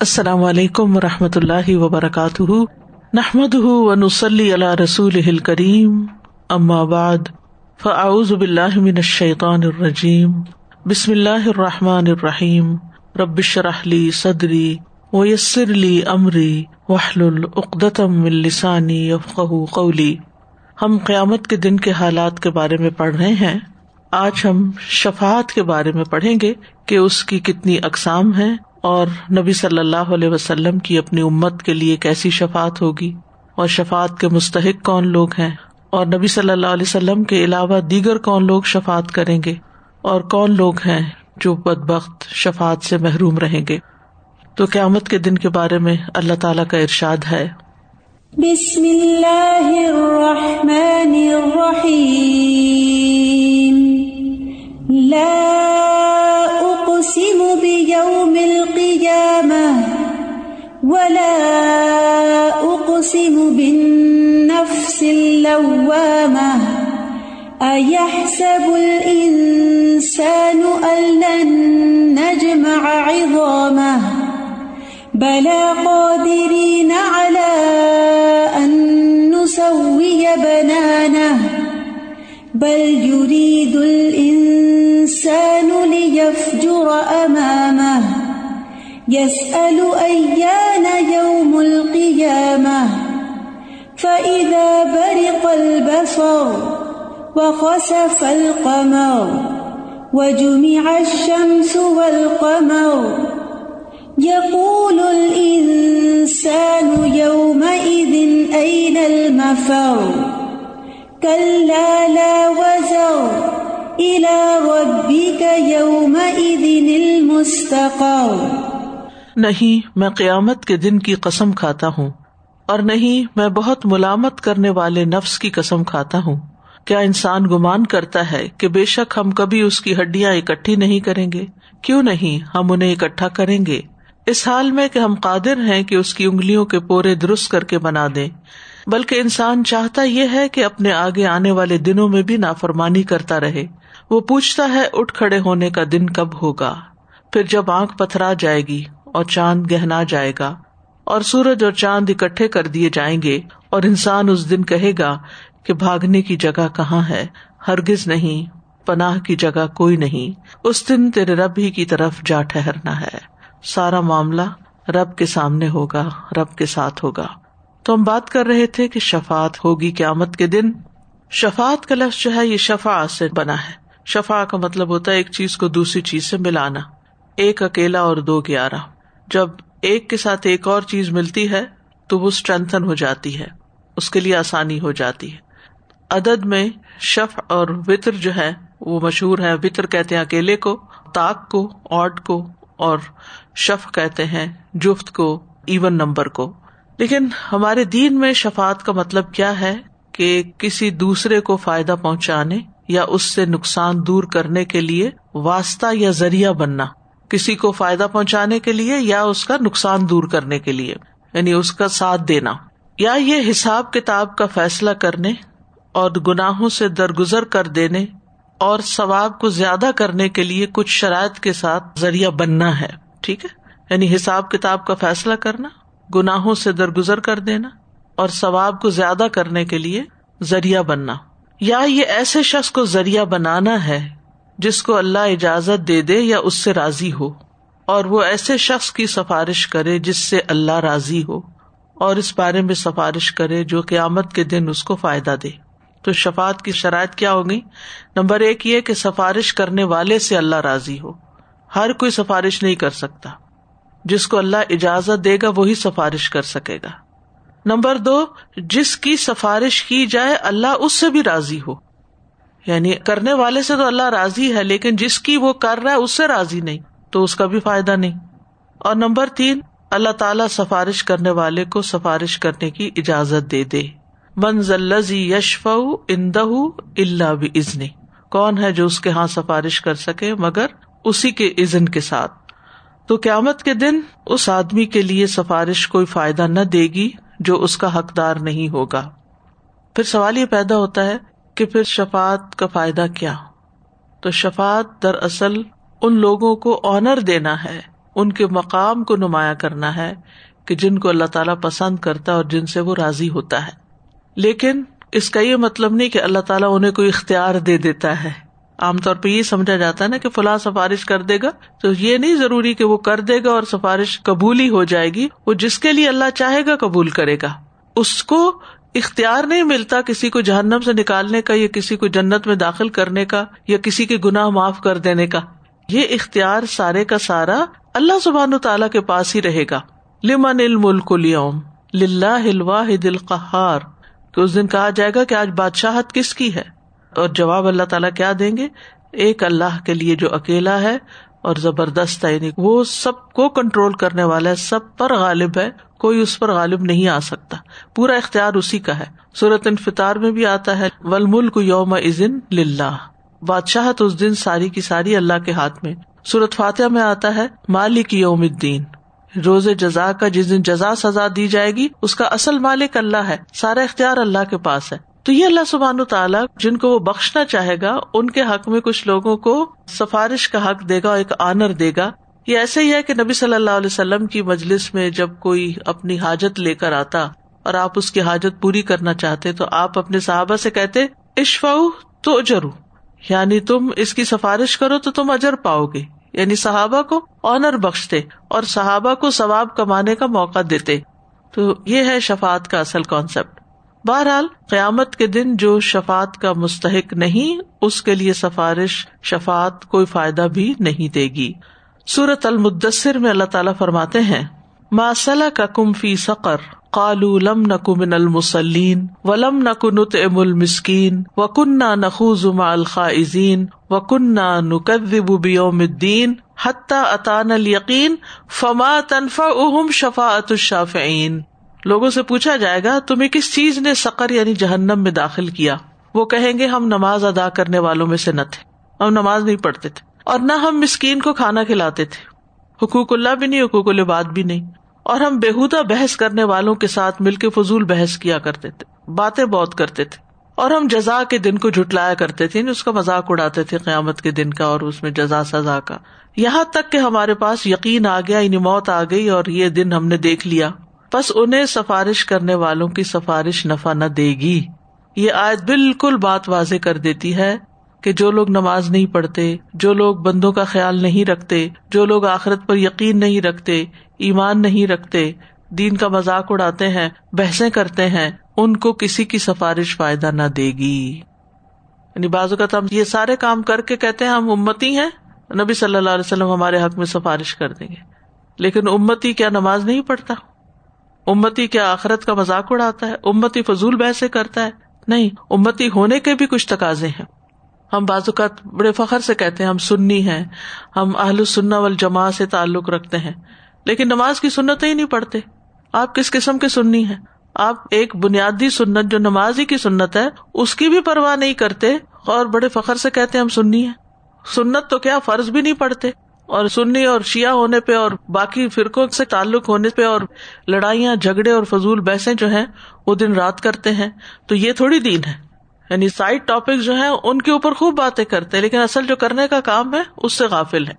السلام علیکم و رحمۃ اللہ وبرکاتہ۔ نحمد و نسلی اللہ رسول کریم امآباد فعز من الشيطان الرجیم۔ بسم اللہ الرحمٰن الرحیم۔ ربش رحلی صدری ویسر علی عمری وحل العقدم السانی یفق قولی۔ ہم قیامت کے دن کے حالات کے بارے میں پڑھ رہے ہیں۔ آج ہم شفات کے بارے میں پڑھیں گے کہ اس کی کتنی اقسام ہے اور نبی صلی اللہ علیہ وسلم کی اپنی امت کے لیے کیسی شفات ہوگی اور شفات کے مستحق کون لوگ ہیں؟ اور نبی صلی اللہ علیہ وسلم کے علاوہ دیگر کون لوگ شفات کریں گے؟ اور کون لوگ ہیں جو بد بخت شفات سے محروم رہیں گے؟ تو قیامت کے دن کے بارے میں اللہ تعالیٰ کا ارشاد ہے۔ بسم اللہ الرحمن الرحیم۔ لا اقسم بیوم القیامة ولا اقسم بالنفس اللوامة ایحسب الانسان ان لن نجمع عظامه بلا قادرين على ان نسوي بنانه بل يريد الانسان ليفجر امامه يسأل ايان يوم القيامة. فإذا برق البصر وخسف القمر وجمع الشمس والقمر، يقول الإنسان يومئذ أين المفر؟ كلا لا وزر إلى ربك يومئذ المستقر. نہیں میں قیامت کے دن کی قسم کھاتا ہوں، اور نہیں میں بہت ملامت کرنے والے نفس کی قسم کھاتا ہوں۔ کیا انسان گمان کرتا ہے کہ بے شک ہم کبھی اس کی ہڈیاں اکٹھی نہیں کریں گے؟ کیوں نہیں ہم انہیں اکٹھا کریں گے؟ اس حال میں کہ ہم قادر ہیں کہ اس کی انگلیوں کے پورے درست کر کے بنا دیں۔ بلکہ انسان چاہتا یہ ہے کہ اپنے آگے آنے والے دنوں میں بھی نافرمانی کرتا رہے۔ وہ پوچھتا ہے اٹھ کھڑے ہونے کا دن کب ہوگا؟ پھر جب آنکھ پتھرا جائے گی اور چاند گہنا جائے گا اور سورج اور چاند اکٹھے کر دیے جائیں گے اور انسان اس دن کہے گا کہ بھاگنے کی جگہ کہاں ہے؟ ہرگز نہیں، پناہ کی جگہ کوئی نہیں۔ اس دن تیرے رب ہی کی طرف جا ٹہرنا ہے۔ سارا معاملہ رب کے سامنے ہوگا، رب کے ساتھ ہوگا۔ تو ہم بات کر رہے تھے کہ شفات ہوگی قیامت کے دن۔ شفات کا لفظ جو ہے، یہ شفا سے بنا ہے۔ شفا کا مطلب ہوتا ہے ایک چیز کو دوسری چیز سے ملانا۔ ایک اکیلا اور دو گیارہ۔ جب ایک کے ساتھ ایک اور چیز ملتی ہے، تو وہ اسٹرینتھن ہو جاتی ہے، اس کے لیے آسانی ہو جاتی ہے۔ عدد میں شف اور وطر جو ہے، وہ مشہور ہے۔ وطر کہتے ہیں اکیلے کو تاک کو آڈ کو اور شف کہتے ہیں جفت کو ایون نمبر کو۔ لیکن ہمارے دین میں شفات کا مطلب کیا ہے؟ کہ کسی دوسرے کو فائدہ پہنچانے یا اس سے نقصان دور کرنے کے لیے واسطہ یا ذریعہ بننا۔ کسی کو فائدہ پہنچانے کے لیے یا اس کا نقصان دور کرنے کے لیے یعنی اس کا ساتھ دینا۔ یا یہ حساب کتاب کا فیصلہ کرنے اور گناہوں سے درگزر کر دینے اور ثواب کو زیادہ کرنے کے لیے کچھ شرائط کے ساتھ ذریعہ بننا ہے، ٹھیک ہے؟ یعنی حساب کتاب کا فیصلہ کرنا، گناہوں سے درگزر کر دینا اور ثواب کو زیادہ کرنے کے لیے ذریعہ بننا۔ یا یہ ایسے شخص کو ذریعہ بنانا ہے جس کو اللہ اجازت دے دے یا اس سے راضی ہو، اور وہ ایسے شخص کی سفارش کرے جس سے اللہ راضی ہو، اور اس بارے میں سفارش کرے جو قیامت کے دن اس کو فائدہ دے۔ تو شفات کی شرائط کیا ہوگی نمبر ایک یہ کہ سفارش کرنے والے سے اللہ راضی ہو۔ ہر کوئی سفارش نہیں کر سکتا۔ جس کو اللہ اجازت دے گا وہی سفارش کر سکے گا۔ نمبر دو، جس کی سفارش کی جائے، اللہ اس سے بھی راضی ہو۔ یعنی کرنے والے سے تو اللہ راضی ہے، لیکن جس کی وہ کر رہا ہے، اس سے راضی نہیں، تو اس کا بھی فائدہ نہیں۔ اور نمبر تین، اللہ تعالی سفارش کرنے والے کو سفارش کرنے کی اجازت دے دے۔ ذلزی یشف اندہ اللہ بھی کون ہے جو اس کے ہاں سفارش کر سکے، مگر اسی کے عزن کے ساتھ۔ تو قیامت کے دن اس آدمی کے لیے سفارش کوئی فائدہ نہ دے گی جو اس کا حقدار نہیں ہوگا۔ پھر سوال یہ پیدا ہوتا ہے کہ پھر شفات کا فائدہ کیا؟ تو شفات دراصل ان لوگوں کو آنر دینا ہے، ان کے مقام کو نمایاں کرنا ہے کہ جن کو اللہ تعالیٰ پسند کرتا ہے اور جن سے وہ راضی ہوتا ہے۔ لیکن اس کا یہ مطلب نہیں کہ اللہ تعالیٰ انہیں کوئی اختیار دے دیتا ہے۔ عام طور پہ یہ سمجھا جاتا ہے نا کہ فلاں سفارش کر دے گا تو یہ نہیں ضروری کہ وہ کر دے گا اور سفارش قبول ہی ہو جائے گی، وہ جس کے لیے اللہ چاہے گا قبول کرے گا۔ اس کو اختیار نہیں ملتا کسی کو جہنم سے نکالنے کا یا کسی کو جنت میں داخل کرنے کا یا کسی کے گناہ معاف کر دینے کا۔ یہ اختیار سارے کا سارا اللہ زبان تعالیٰ کے پاس ہی رہے گا۔ لمن الملک اليوم للہ الواحد القہار۔ کہ اس دن کہا جائے گا کہ آج بادشاہت کس کی ہے؟ اور جواب اللہ تعالیٰ کیا دیں گے؟ ایک اللہ کے لیے جو اکیلا ہے اور زبردست ہے یعنی وہ سب کو کنٹرول کرنے والا ہے، سب پر غالب ہے۔ کوئی اس پر غالب نہیں آ سکتا۔ پورا اختیار اسی کا ہے۔ صورت انفطار میں بھی آتا ہے ول ملک یوم ازن للہ بادشاہت اس دن ساری کی ساری اللہ کے ہاتھ میں۔ سورت فاتح میں آتا ہے، مالک یوم الدین۔ روز جزا کا جس دن جزا سزا دی جائے گی، اس کا اصل مالک اللہ ہے۔ سارا اختیار اللہ کے پاس ہے۔ تو یہ اللہ سبحان تعالیٰ جن کو وہ بخشنا چاہے گا، ان کے حق میں کچھ لوگوں کو سفارش کا حق دے گا ایک آنر دے گا۔ یہ ایسے ہی ہے کہ نبی صلی اللہ علیہ وسلم کی مجلس میں جب کوئی اپنی حاجت لے کر آتا اور آپ اس کی حاجت پوری کرنا چاہتے تو آپ اپنے صحابہ سے کہتے اشفا تو اجرو. یعنی تم اس کی سفارش کرو تو تم اجر پاؤ گے۔ یعنی صحابہ کو آنر بخشتے اور صحابہ کو ثواب کمانے کا موقع دیتے۔ تو یہ ہے شفات کا اصل کانسیپٹ بہرحال، قیامت کے دن جو شفات کا مستحق نہیں، اس کے لیے سفارش شفات کوئی فائدہ بھی نہیں دے گی۔ سورت المدثر میں اللہ تعالیٰ فرماتے ہیں ماسلا کا کم فی سقر قالو لم نکو من المسلین ولم نکو نت ام المسکین و کنہ نخوز ما الخائزین و کنہ نکذب بیوم الدین حتی اتان الیقین فما تنفع اہم شفاعت الشافعین۔ لوگوں سے پوچھا جائے گا، تمہیں کس چیز نے سقر یعنی جہنم میں داخل کیا؟ وہ کہیں گے، ہم نماز ادا کرنے والوں میں سے نہ تھے، ہم نماز نہیں پڑھتے تھے۔ اور نہ ہم مسکین کو کھانا کھلاتے تھے۔ حقوق اللہ بھی نہیں، حقوق العباد بھی نہیں۔ اور ہم بےحدہ بحث کرنے والوں کے ساتھ مل کے فضول بحث کیا کرتے تھے، باتیں بہت کرتے تھے۔ اور ہم جزا کے دن کو جٹلایا کرتے تھے یعنی اس کا مذاق اڑاتے تھے قیامت کے دن کا اور اس میں جزا، سزا کا۔ یہاں تک کہ ہمارے پاس یقین آ گیا یعنی موت آ گئی اور یہ دن ہم نے دیکھ لیا۔ بس انہیں سفارش کرنے والوں کی سفارش نفع نہ دے گی۔ یہ آیت بالکل بات واضح کر دیتی ہے۔ کہ جو لوگ نماز نہیں پڑھتے، جو لوگ بندوں کا خیال نہیں رکھتے، جو لوگ آخرت پر یقین نہیں رکھتے، ایمان نہیں رکھتے، دین کا مذاق اڑاتے ہیں، بحثیں کرتے ہیں، ان کو کسی کی سفارش فائدہ نہ دے گی۔ یعنی بازو کا ہم یہ سارے کام کر کے کہتے ہیں، ہم امتی ہیں، نبی صلی اللہ علیہ وسلم ہمارے حق میں سفارش کر دیں گے۔ لیکن امتی کیا نماز نہیں پڑھتا؟ امتی کیا آخرت کا مذاق اڑاتا ہے؟ امتی فضول بحث کرتا ہے؟ نہیں، امتی ہونے کے بھی کچھ تقاضے ہیں۔ ہم بعض اوقات بڑے فخر سے کہتے ہیں، ہم سنی ہیں، ہم اہل سننا والجماع سے تعلق رکھتے ہیں۔ لیکن نماز کی سنت ہی نہیں پڑھتے۔ آپ کس قسم کے سننی ہے آپ ایک بنیادی سنت جو نماز ہی کی سنت ہے، اس کی بھی پرواہ نہیں کرتے اور بڑے فخر سے کہتے ہم سننی ہے سنت تو کیا فرض بھی نہیں پڑھتے۔ اور سنی اور شیعہ ہونے پہ اور باقی فرقوں سے تعلق ہونے پہ اور لڑائیاں، جھگڑے اور فضول بحثیں جو ہیں، وہ دن رات کرتے ہیں۔ تو یہ تھوڑی دین ہے۔ یعنی سائڈ ٹاپک جو ہے ان کے اوپر خوب باتیں کرتے ہیں، لیکن اصل جو کرنے کا کام ہے، اس سے غافل ہے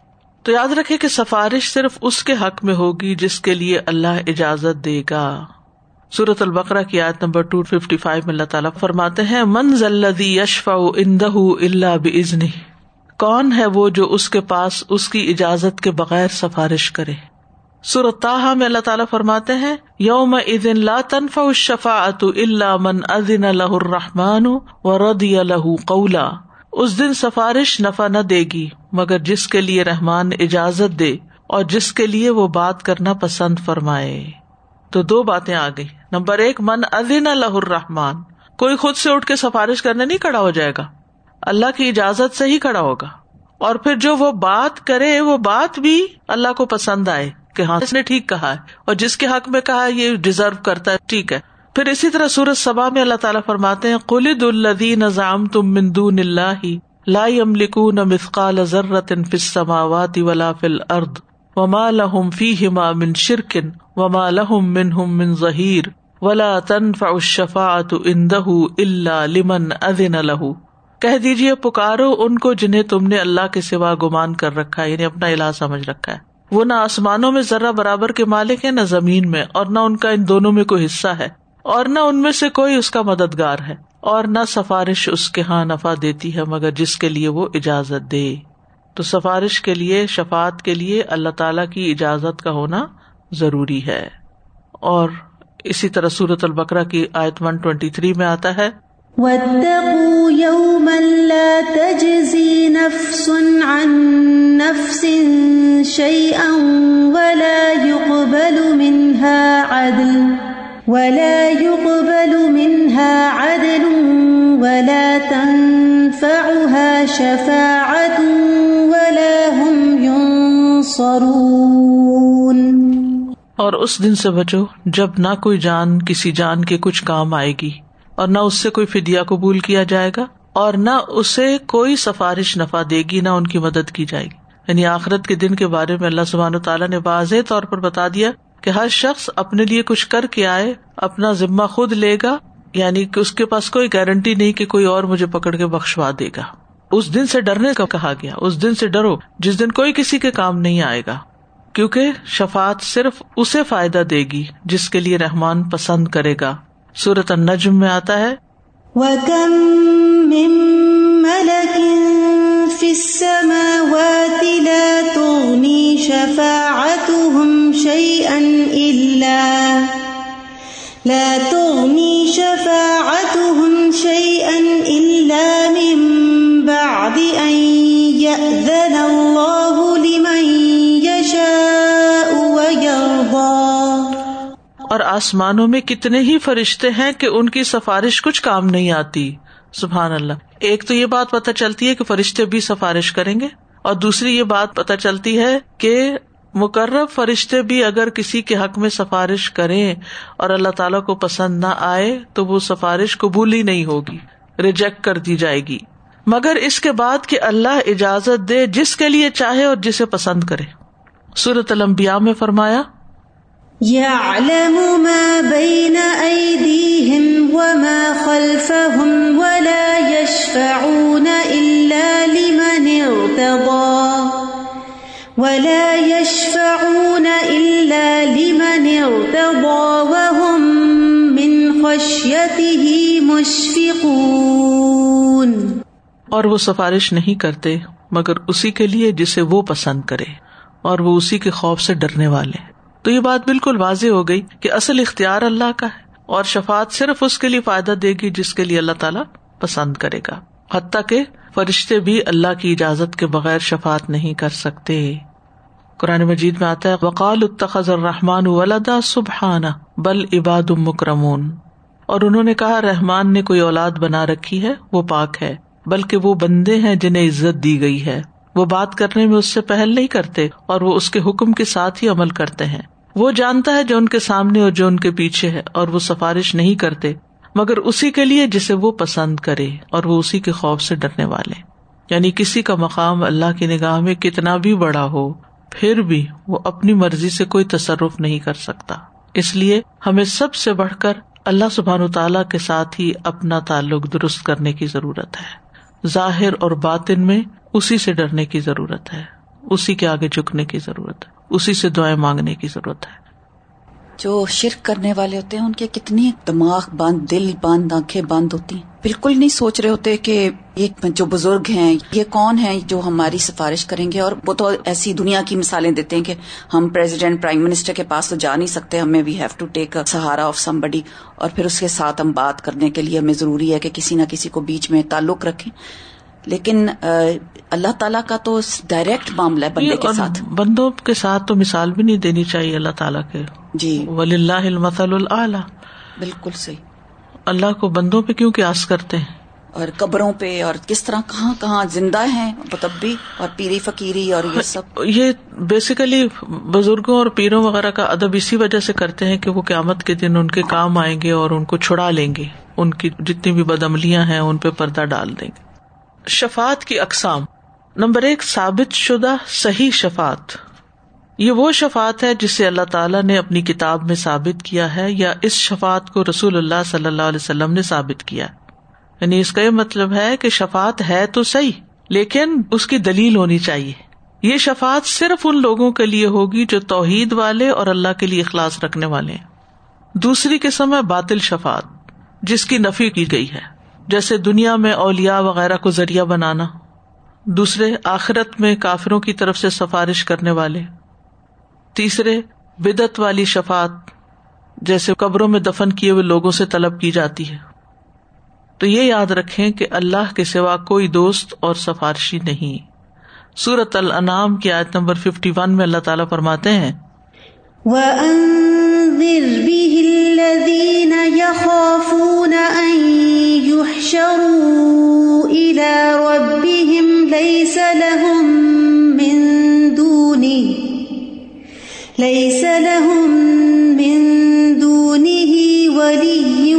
تو یاد رکھے کہ سفارش صرف اس کے حق میں ہوگی جس کے لیے اللہ اجازت دے گا۔ سورت البقرا کی آیت نمبر ٹو ففٹی فائیو میں اللہ تعالیٰ فرماتے ہیں منز اللہ یشفا اندہ اللہ بزنی کون ہے وہ جو اس کے پاس اس کی اجازت کے بغیر سفارش کرے؟ سورتاہ میں اللہ تعالیٰ فرماتے ہیں یوم ادن لا تنفع الشفاعت الا من اذن له الرحمن ورضي له قولا۔ اس دن سفارش نفع نہ دے گی، مگر جس کے لیے رحمان اجازت دے اور جس کے لیے وہ بات کرنا پسند فرمائے۔ تو دو باتیں آ گئی نمبر ایک، من اذن له الرحمان کوئی خود سے اٹھ کے سفارش کرنے نہیں کھڑا ہو جائے گا۔ اللہ کی اجازت سے ہی کھڑا ہوگا۔ اور پھر جو وہ بات کرے، وہ بات بھی اللہ کو پسند آئے۔ کہ ہاں اس نے ٹھیک کہا ہے اور جس کے حق میں کہا یہ ڈیزرو کرتا ہے، ٹھیک ہے۔ پھر اسی طرح سورج سبا میں اللہ تعالیٰ فرماتے ہیں قلد الدی نظام تم مندو اللہ لا املکو نہ مثقال ضرت سماوات ولا فل ارد وما لہم فی ہما من شرکن وما لہم من ہم من ظہیر ولا تنفع الشفاعت اندہ الا لمن اذن له۔ کہہ دیجیے پکارو ان کو جنہیں تم نے اللہ کے سوا گمان کر رکھا ہے یعنی اپنا الہ سمجھ رکھا ہے۔ وہ نہ آسمانوں میں ذرا برابر کے مالک ہے نہ زمین میں، اور نہ ان کا ان دونوں میں کوئی حصہ ہے، اور نہ ان میں سے کوئی اس کا مددگار ہے، اور نہ سفارش اس کے ہاں نفع دیتی ہے، مگر جس کے لیے وہ اجازت دے۔ تو سفارش کے لیے شفات کے لیے اللہ تعالی کی اجازت کا ہونا ضروری ہے۔ اور اسی طرح سورت البکرا کی آیت ون ٹوینٹی تھری میں آتا ہے واتقوا يوما لا تجزي نفس عن نفس شيئا ولا يقبل منها عدل ولا يقبل منها عدل ولا تنفعها شفاعة ولا هم ينصرون اور اس دن سے بچو جب نہ کوئی جان کسی جان کے کچھ کام آئے گی۔ اور نہ اس سے کوئی فدیا قبول کیا جائے گا اور نہ اسے کوئی سفارش نفا دے گی، نہ ان کی مدد کی جائے گی۔ یعنی آخرت کے دن کے بارے میں اللہ سبحان تعالیٰ نے واضح طور پر بتا دیا کہ ہر شخص اپنے لیے کچھ کر کے آئے، اپنا ذمہ خود لے گا یعنی کہ اس کے پاس کوئی گارنٹی نہیں کہ کوئی اور مجھے پکڑ کے بخشوا دے گا۔ اس دن سے ڈرنے کا کہا گیا، اس دن سے ڈرو، جس دن کوئی کسی کے کام نہیں آئے گا۔ کیونکہ شفات صرف اسے فائدہ دے گی، جس کے لیے رحمان پسند کرے گا۔ سورت النجم میں آتا ہے وَكَم مِن مَلَكٍ فِي السَّمَاوَاتِ آسمانوں میں کتنے ہی فرشتے ہیں کہ ان کی سفارش کچھ کام نہیں آتی۔ سبحان اللہ۔ ایک تو یہ بات پتہ چلتی ہے کہ فرشتے بھی سفارش کریں گے، اور دوسری یہ بات پتہ چلتی ہے کہ مقرر فرشتے بھی اگر کسی کے حق میں سفارش کریں اور اللہ تعالیٰ کو پسند نہ آئے، تو وہ سفارش قبول ہی نہیں ہوگی، ریجیکٹ کر دی جائے گی۔ مگر اس کے بعد کہ اللہ اجازت دے جس کے لیے چاہے اور جسے پسند کرے۔ سورت المبیا میں فرمایا يعلم ما بين أيديهم وما خلفهم ولا يشفعون إلا لمن ارتضى. ولا يشفعون إلا لمن ارتضى وهم من خشيته مشفقون. اور وہ سفارش نہیں کرتے مگر اسی کے لیے جسے وہ پسند کرے اور وہ اسی کے خوف سے ڈرنے والے ہیں۔ تو یہ بات بالکل واضح ہو گئی کہ اصل اختیار اللہ کا ہے اور شفات صرف اس کے لیے فائدہ دے گی جس کے لیے اللہ تعالیٰ پسند کرے گا۔ حتیٰ کہ فرشتے بھی اللہ کی اجازت کے بغیر شفات نہیں کر سکتے۔ قرآن مجید میں آتا ہے وقال التخذ الرحمان ولدا سبحان بل عباد مکرمون اور انہوں نے کہا، رحمان نے کوئی اولاد بنا رکھی ہے، وہ پاک ہے، بلکہ وہ بندے ہیں جنہیں عزت دی گئی ہے۔ وہ بات کرنے میں اس سے پہل نہیں کرتے اور وہ اس کے حکم کے ساتھ ہی عمل کرتے ہیں۔ وہ جانتا ہے جو ان کے سامنے اور جو ان کے پیچھے ہے اور وہ سفارش نہیں کرتے، مگر اسی کے لیے جسے وہ پسند کرے اور وہ اسی کے خوف سے ڈرنے والے۔ یعنی کسی کا مقام اللہ کی نگاہ میں کتنا بھی بڑا ہو، پھر بھی وہ اپنی مرضی سے کوئی تصرف نہیں کر سکتا۔ اس لیے ہمیں سب سے بڑھ کر اللہ سبحان تعالی کے ساتھ ہی اپنا تعلق درست کرنے کی ضرورت ہے۔ ظاہر اور باطن میں اسی سے ڈرنے کی ضرورت ہے، اسی کے آگے جھکنے کی ضرورت ہے، اسی سے دعائیں مانگنے کی ضرورت ہے۔ جو شرک کرنے والے ہوتے ہیں، ان کے کتنی دماغ بند، دل بند، آنکھیں بند ہوتی ہیں۔ بالکل نہیں سوچ رہے ہوتے کہ یہ جو بزرگ ہیں، یہ کون ہے جو ہماری سفارش کریں گے؟ اور وہ تو ایسی دنیا کی مثالیں دیتے ہیں کہ ہم پریزیڈنٹ پرائم منسٹر کے پاس تو جا نہیں سکتے، ہمیں وی ہیو ٹو ٹیک سہارا آف سم بڈی اور پھر اس کے ساتھ ہم بات کرنے کے لیے ہمیں ضروری ہے کہ کسی نہ کسی کو بیچ میں تعلق رکھیں۔ لیکن اللہ تعالیٰ کا تو ڈائریکٹ معاملہ ہے بندے کے ساتھ۔ بندوں کے ساتھ تو مثال بھی نہیں دینی چاہیے اللہ تعالیٰ کے۔ جی۔ ولی اللہ المسل اللہ بالکل صحیح۔ اللہ کو بندوں پہ کیوں قیاس کرتے ہیں؟ اور قبروں پہ اور کس طرح کہاں کہاں زندہ ہیں متبی اور پیری فقیری اور یہ سب۔ یہ بیسیکلی بزرگوں اور پیروں وغیرہ کا ادب اسی وجہ سے کرتے ہیں کہ وہ قیامت کے دن ان کے کام آئیں گے اور ان کو چھڑا لیں گے۔ ان کی جتنی بھی بدعملیاں ہیں ان پہ پردہ ڈال دیں گے۔ شفات کی اقسام۔ نمبر ایک، ثابت شدہ صحیح شفات یہ وہ شفات ہے جسے اللہ تعالیٰ نے اپنی کتاب میں ثابت کیا ہے یا اس شفات کو رسول اللہ صلی اللہ علیہ وسلم نے ثابت کیا۔ یعنی اس کا یہ مطلب ہے کہ شفات ہے تو صحیح، لیکن اس کی دلیل ہونی چاہیے۔ یہ شفات صرف ان لوگوں کے لیے ہوگی جو توحید والے اور اللہ کے لیے اخلاص رکھنے والے ہیں۔ دوسری قسم ہے باطل شفات جس کی نفی کی گئی ہے۔ جیسے دنیا میں اولیا وغیرہ کو ذریعہ بنانا، دوسرے آخرت میں کافروں کی طرف سے سفارش کرنے والے۔ تیسرے بدت والی شفات جیسے قبروں میں دفن کیے ہوئے لوگوں سے طلب کی جاتی ہے۔ تو یہ یاد رکھیں کہ اللہ کے سوا کوئی دوست اور سفارشی نہیں۔ سورت الانعام کی آیت نمبر ففٹی ون میں اللہ تعالیٰ فرماتے ہیں، وَأَنذِرْ بِهِ الَّذِينَ يُحْشَرُوا إِلَى رَبِّهِمْ لَيْسَ لَهُم مِّن دُونِهِ لَيْسَ لَهُم مِّن دُونِهِ وَلِيٌّ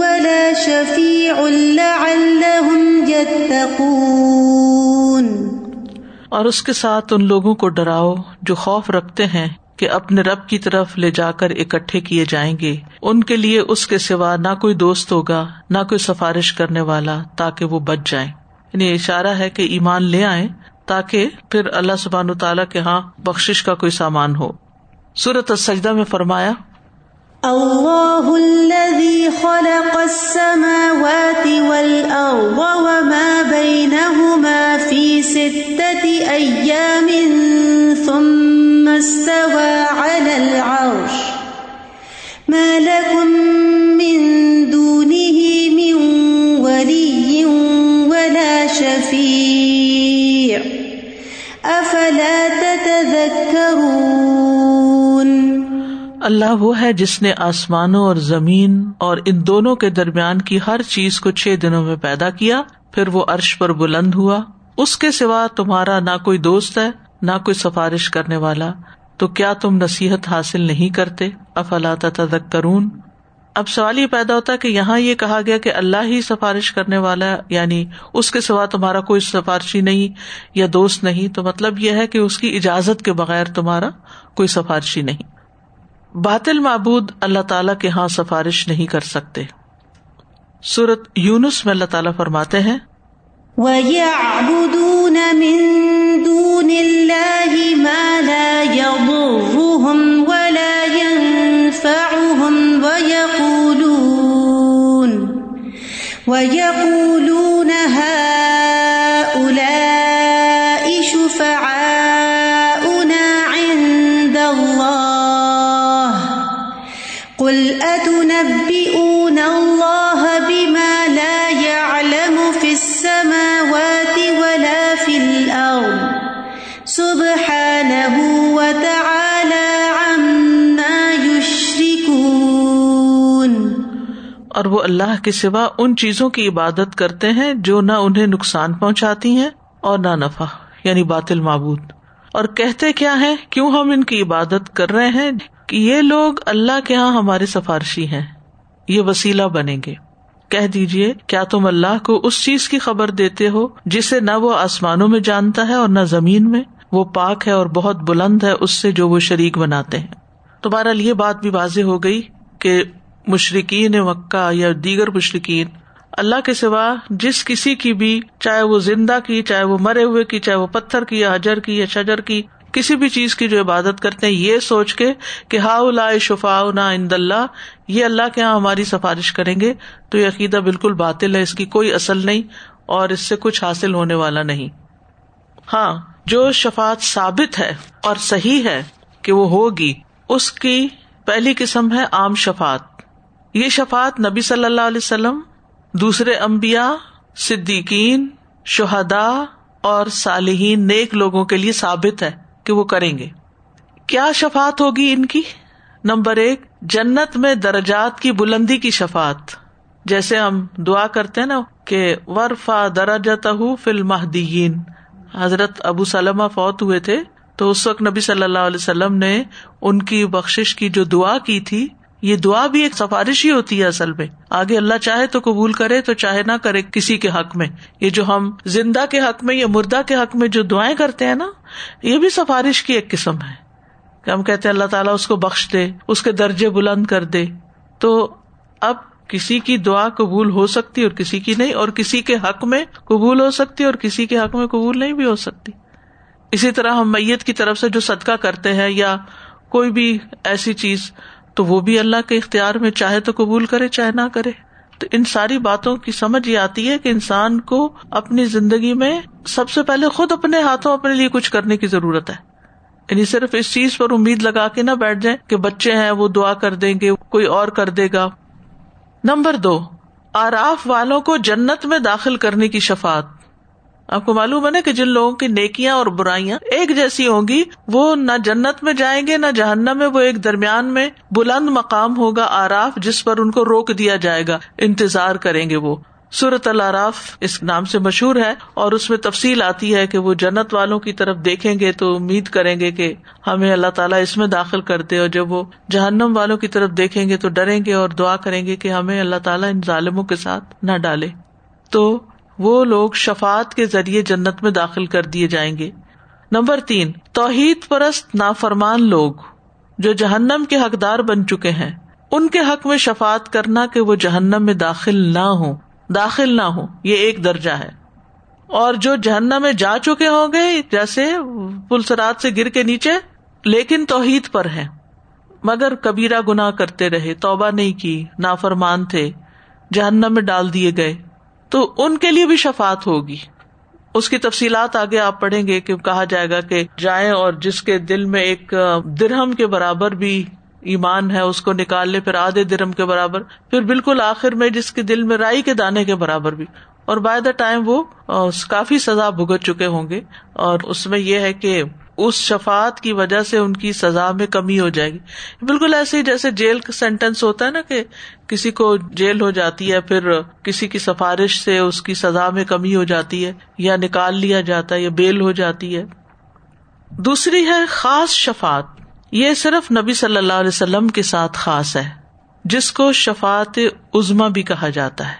وَلَا شَفِيعٌ لَّعَلَّهُمْ يَتَّقُونَ اور اس کے ساتھ ان لوگوں کو ڈراؤ جو خوف رکھتے ہیں کہ اپنے رب کی طرف لے جا کر اکٹھے کیے جائیں گے۔ ان کے لیے اس کے سوا نہ کوئی دوست ہوگا، نہ کوئی سفارش کرنے والا تاکہ وہ بچ جائیں۔ یعنی اشارہ ہے کہ ایمان لے آئے تاکہ پھر اللہ سبحان تعالیٰ کے ہاں بخش کا کوئی سامان ہو۔ سورت سجدہ میں فرمایا، اللہ الذي خلق السماوات والأرض وما بينهما في ستة أيام استوى على العرش. ما لكم من دونه من ولي ولا شفيع. أفلا تتذكرون؟ اللہ وہ ہے جس نے آسمانوں اور زمین اور ان دونوں کے درمیان کی ہر چیز کو چھ دنوں میں پیدا کیا، پھر وہ عرش پر بلند ہوا۔ اس کے سوا تمہارا نہ کوئی دوست ہے۔ نہ کوئی سفارش کرنے والا، تو کیا تم نصیحت حاصل نہیں کرتے؟ افلا تدک کرون اب سوال یہ پیدا ہوتا ہے کہ یہاں یہ کہا گیا کہ اللہ ہی سفارش کرنے والا یعنی اس کے سوا تمہارا کوئی سفارشی نہیں یا دوست نہیں، تو مطلب یہ ہے کہ اس کی اجازت کے بغیر تمہارا کوئی سفارشی نہیں۔ باطل معبود اللہ تعالی کے ہاں سفارش نہیں کر سکتے۔ سورت یونس میں اللہ تعالیٰ فرماتے ہیں، وَيَعْبُدُونَ مِن دون الله ما لا يضرهم ولا ينفعهم ويقولون ويقولون هذا اور وہ اللہ کے سوا ان چیزوں کی عبادت کرتے ہیں جو نہ انہیں نقصان پہنچاتی ہیں اور نہ نفع یعنی باطل معبود۔ اور کہتے کیا ہے کیوں ہم ان کی عبادت کر رہے ہیں؟ کہ یہ لوگ اللہ کے یہاں ہمارے سفارشی ہیں۔ یہ وسیلہ بنیں گے۔ کہہ دیجیے کیا تم اللہ کو اس چیز کی خبر دیتے ہو جسے نہ وہ آسمانوں میں جانتا ہے اور نہ زمین میں؟ وہ پاک ہے اور بہت بلند ہے، اس سے جو وہ شریک بناتے ہیں۔ تمہارا یہ بات بھی واضح ہو گئی کہ مشرقین مکہ یا دیگر مشرقین اللہ کے سوا جس کسی کی بھی، چاہے وہ زندہ کی، چاہے وہ مرے ہوئے کی، چاہے وہ پتھر کی یا حجر کی یا شجر کی، کسی بھی چیز کی جو عبادت کرتے ہیں، یہ سوچ کے کہ ہا شفا نا اند اللہ، یہ اللہ کے یہاں ہماری سفارش کریں گے، تو یہ عقیدہ بالکل باطل ہے، اس کی کوئی اصل نہیں اور اس سے کچھ حاصل ہونے والا نہیں۔ ہاں جو شفات ثابت ہے اور صحیح ہے کہ وہ ہوگی، اس کی پہلی قسم ہے عام شفات یہ شفات نبی صلی اللہ علیہ وسلم، دوسرے امبیا صدیقین شہدا اور صالحین نیک لوگوں کے لیے ثابت ہے کہ وہ کریں گے۔ کیا شفات ہوگی ان کی؟ نمبر ایک، جنت میں درجات کی بلندی کی شفات جیسے ہم دعا کرتے ہیں نا کہ ورفا درجت فل مہدین حضرت ابو سلم فوت ہوئے تھے، تو اس وقت نبی صلی اللہ علیہ وسلم نے ان کی بخش کی جو دعا کی تھی یہ دعا بھی ایک سفارش ہی ہوتی ہے اصل میں۔ آگے اللہ چاہے تو قبول کرے، تو چاہے نہ کرے کسی کے حق میں۔ یہ جو ہم زندہ کے حق میں یا مردہ کے حق میں جو دعائیں کرتے ہیں نا، یہ بھی سفارش کی ایک قسم ہے۔ کہ ہم کہتے اللہ تعالیٰ اس کو بخش دے، اس کے درجے بلند کر دے۔ تو اب کسی کی دعا قبول ہو سکتی اور کسی کی نہیں، اور کسی کے حق میں قبول ہو سکتی اور کسی کے حق میں قبول نہیں بھی ہو سکتی۔ اسی طرح ہم میت کی طرف سے جو صدقہ کرتے ہیں یا کوئی بھی ایسی چیز تو وہ بھی اللہ کے اختیار میں چاہے تو قبول کرے چاہے نہ کرے۔ تو ان ساری باتوں کی سمجھ یہ آتی ہے کہ انسان کو اپنی زندگی میں سب سے پہلے خود اپنے ہاتھوں اپنے لیے کچھ کرنے کی ضرورت ہے۔ یعنی صرف اس چیز پر امید لگا کے نہ بیٹھ جائیں کہ بچے ہیں، وہ دعا کر دیں گے، کوئی اور کر دے گا۔ نمبر دو، آراف والوں کو جنت میں داخل کرنے کی شفات آپ کو معلوم ہے نا کہ جن لوگوں کی نیکیاں اور برائیاں ایک جیسی ہوں گی، وہ نہ جنت میں جائیں گے، نہ جہنم میں، وہ ایک درمیان میں بلند مقام ہوگا، آراف جس پر ان کو روک دیا جائے گا، انتظار کریں گے وہ۔ سورت العراف اس نام سے مشہور ہے اور اس میں تفصیل آتی ہے کہ وہ جنت والوں کی طرف دیکھیں گے تو امید کریں گے کہ ہمیں اللہ تعالیٰ اس میں داخل کر دے اور جب وہ جہنم والوں کی طرف دیکھیں گے تو ڈریں گے اور دعا کریں گے کہ ہمیں اللہ تعالیٰ ان ظالموں کے ساتھ نہ ڈالے۔ تو وہ لوگ شفات کے ذریعے جنت میں داخل کر دیے جائیں گے۔ نمبر تین، توحید پرست نافرمان لوگ جو جہنم کے حقدار بن چکے ہیں۔ ان کے حق میں شفات کرنا کہ وہ جہنم میں داخل نہ ہو داخل نہ ہو یہ ایک درجہ ہے۔ اور جو جہنم میں جا چکے ہوں گے، جیسے پلسرات سے گر کے نیچے، لیکن توحید پر ہے مگر کبیرا گنا کرتے رہے، توبہ نہیں کی، نافرمان تھے، جہنم میں ڈال دیے گئے۔ تو ان کے لیے بھی شفات ہوگی۔ اس کی تفصیلات آگے آپ پڑھیں گے کہ کہا جائے گا کہ جائیں اور جس کے دل میں ایک درہم کے برابر بھی ایمان ہے، اس کو نکال لے پھر آدھے درم کے برابر۔ پھر بالکل آخر میں جس کے دل میں رائی کے دانے کے برابر بھی۔ اور بائی دا ٹائم وہ کافی سزا بھگت چکے ہوں گے۔ اور اس میں یہ ہے کہ اس شفات کی وجہ سے ان کی سزا میں کمی ہو جائے گی۔ بالکل ایسے ہی جیسے جیل کا سینٹینس ہوتا ہے نا کہ کسی کو جیل ہو جاتی ہے، پھر کسی کی سفارش سے اس کی سزا میں کمی ہو جاتی ہے یا نکال لیا جاتا ہے یا بیل ہو جاتی ہے۔ دوسری ہے خاص شفات یہ صرف نبی صلی اللہ علیہ وسلم کے ساتھ خاص ہے، جس کو شفات ازما بھی کہا جاتا ہے۔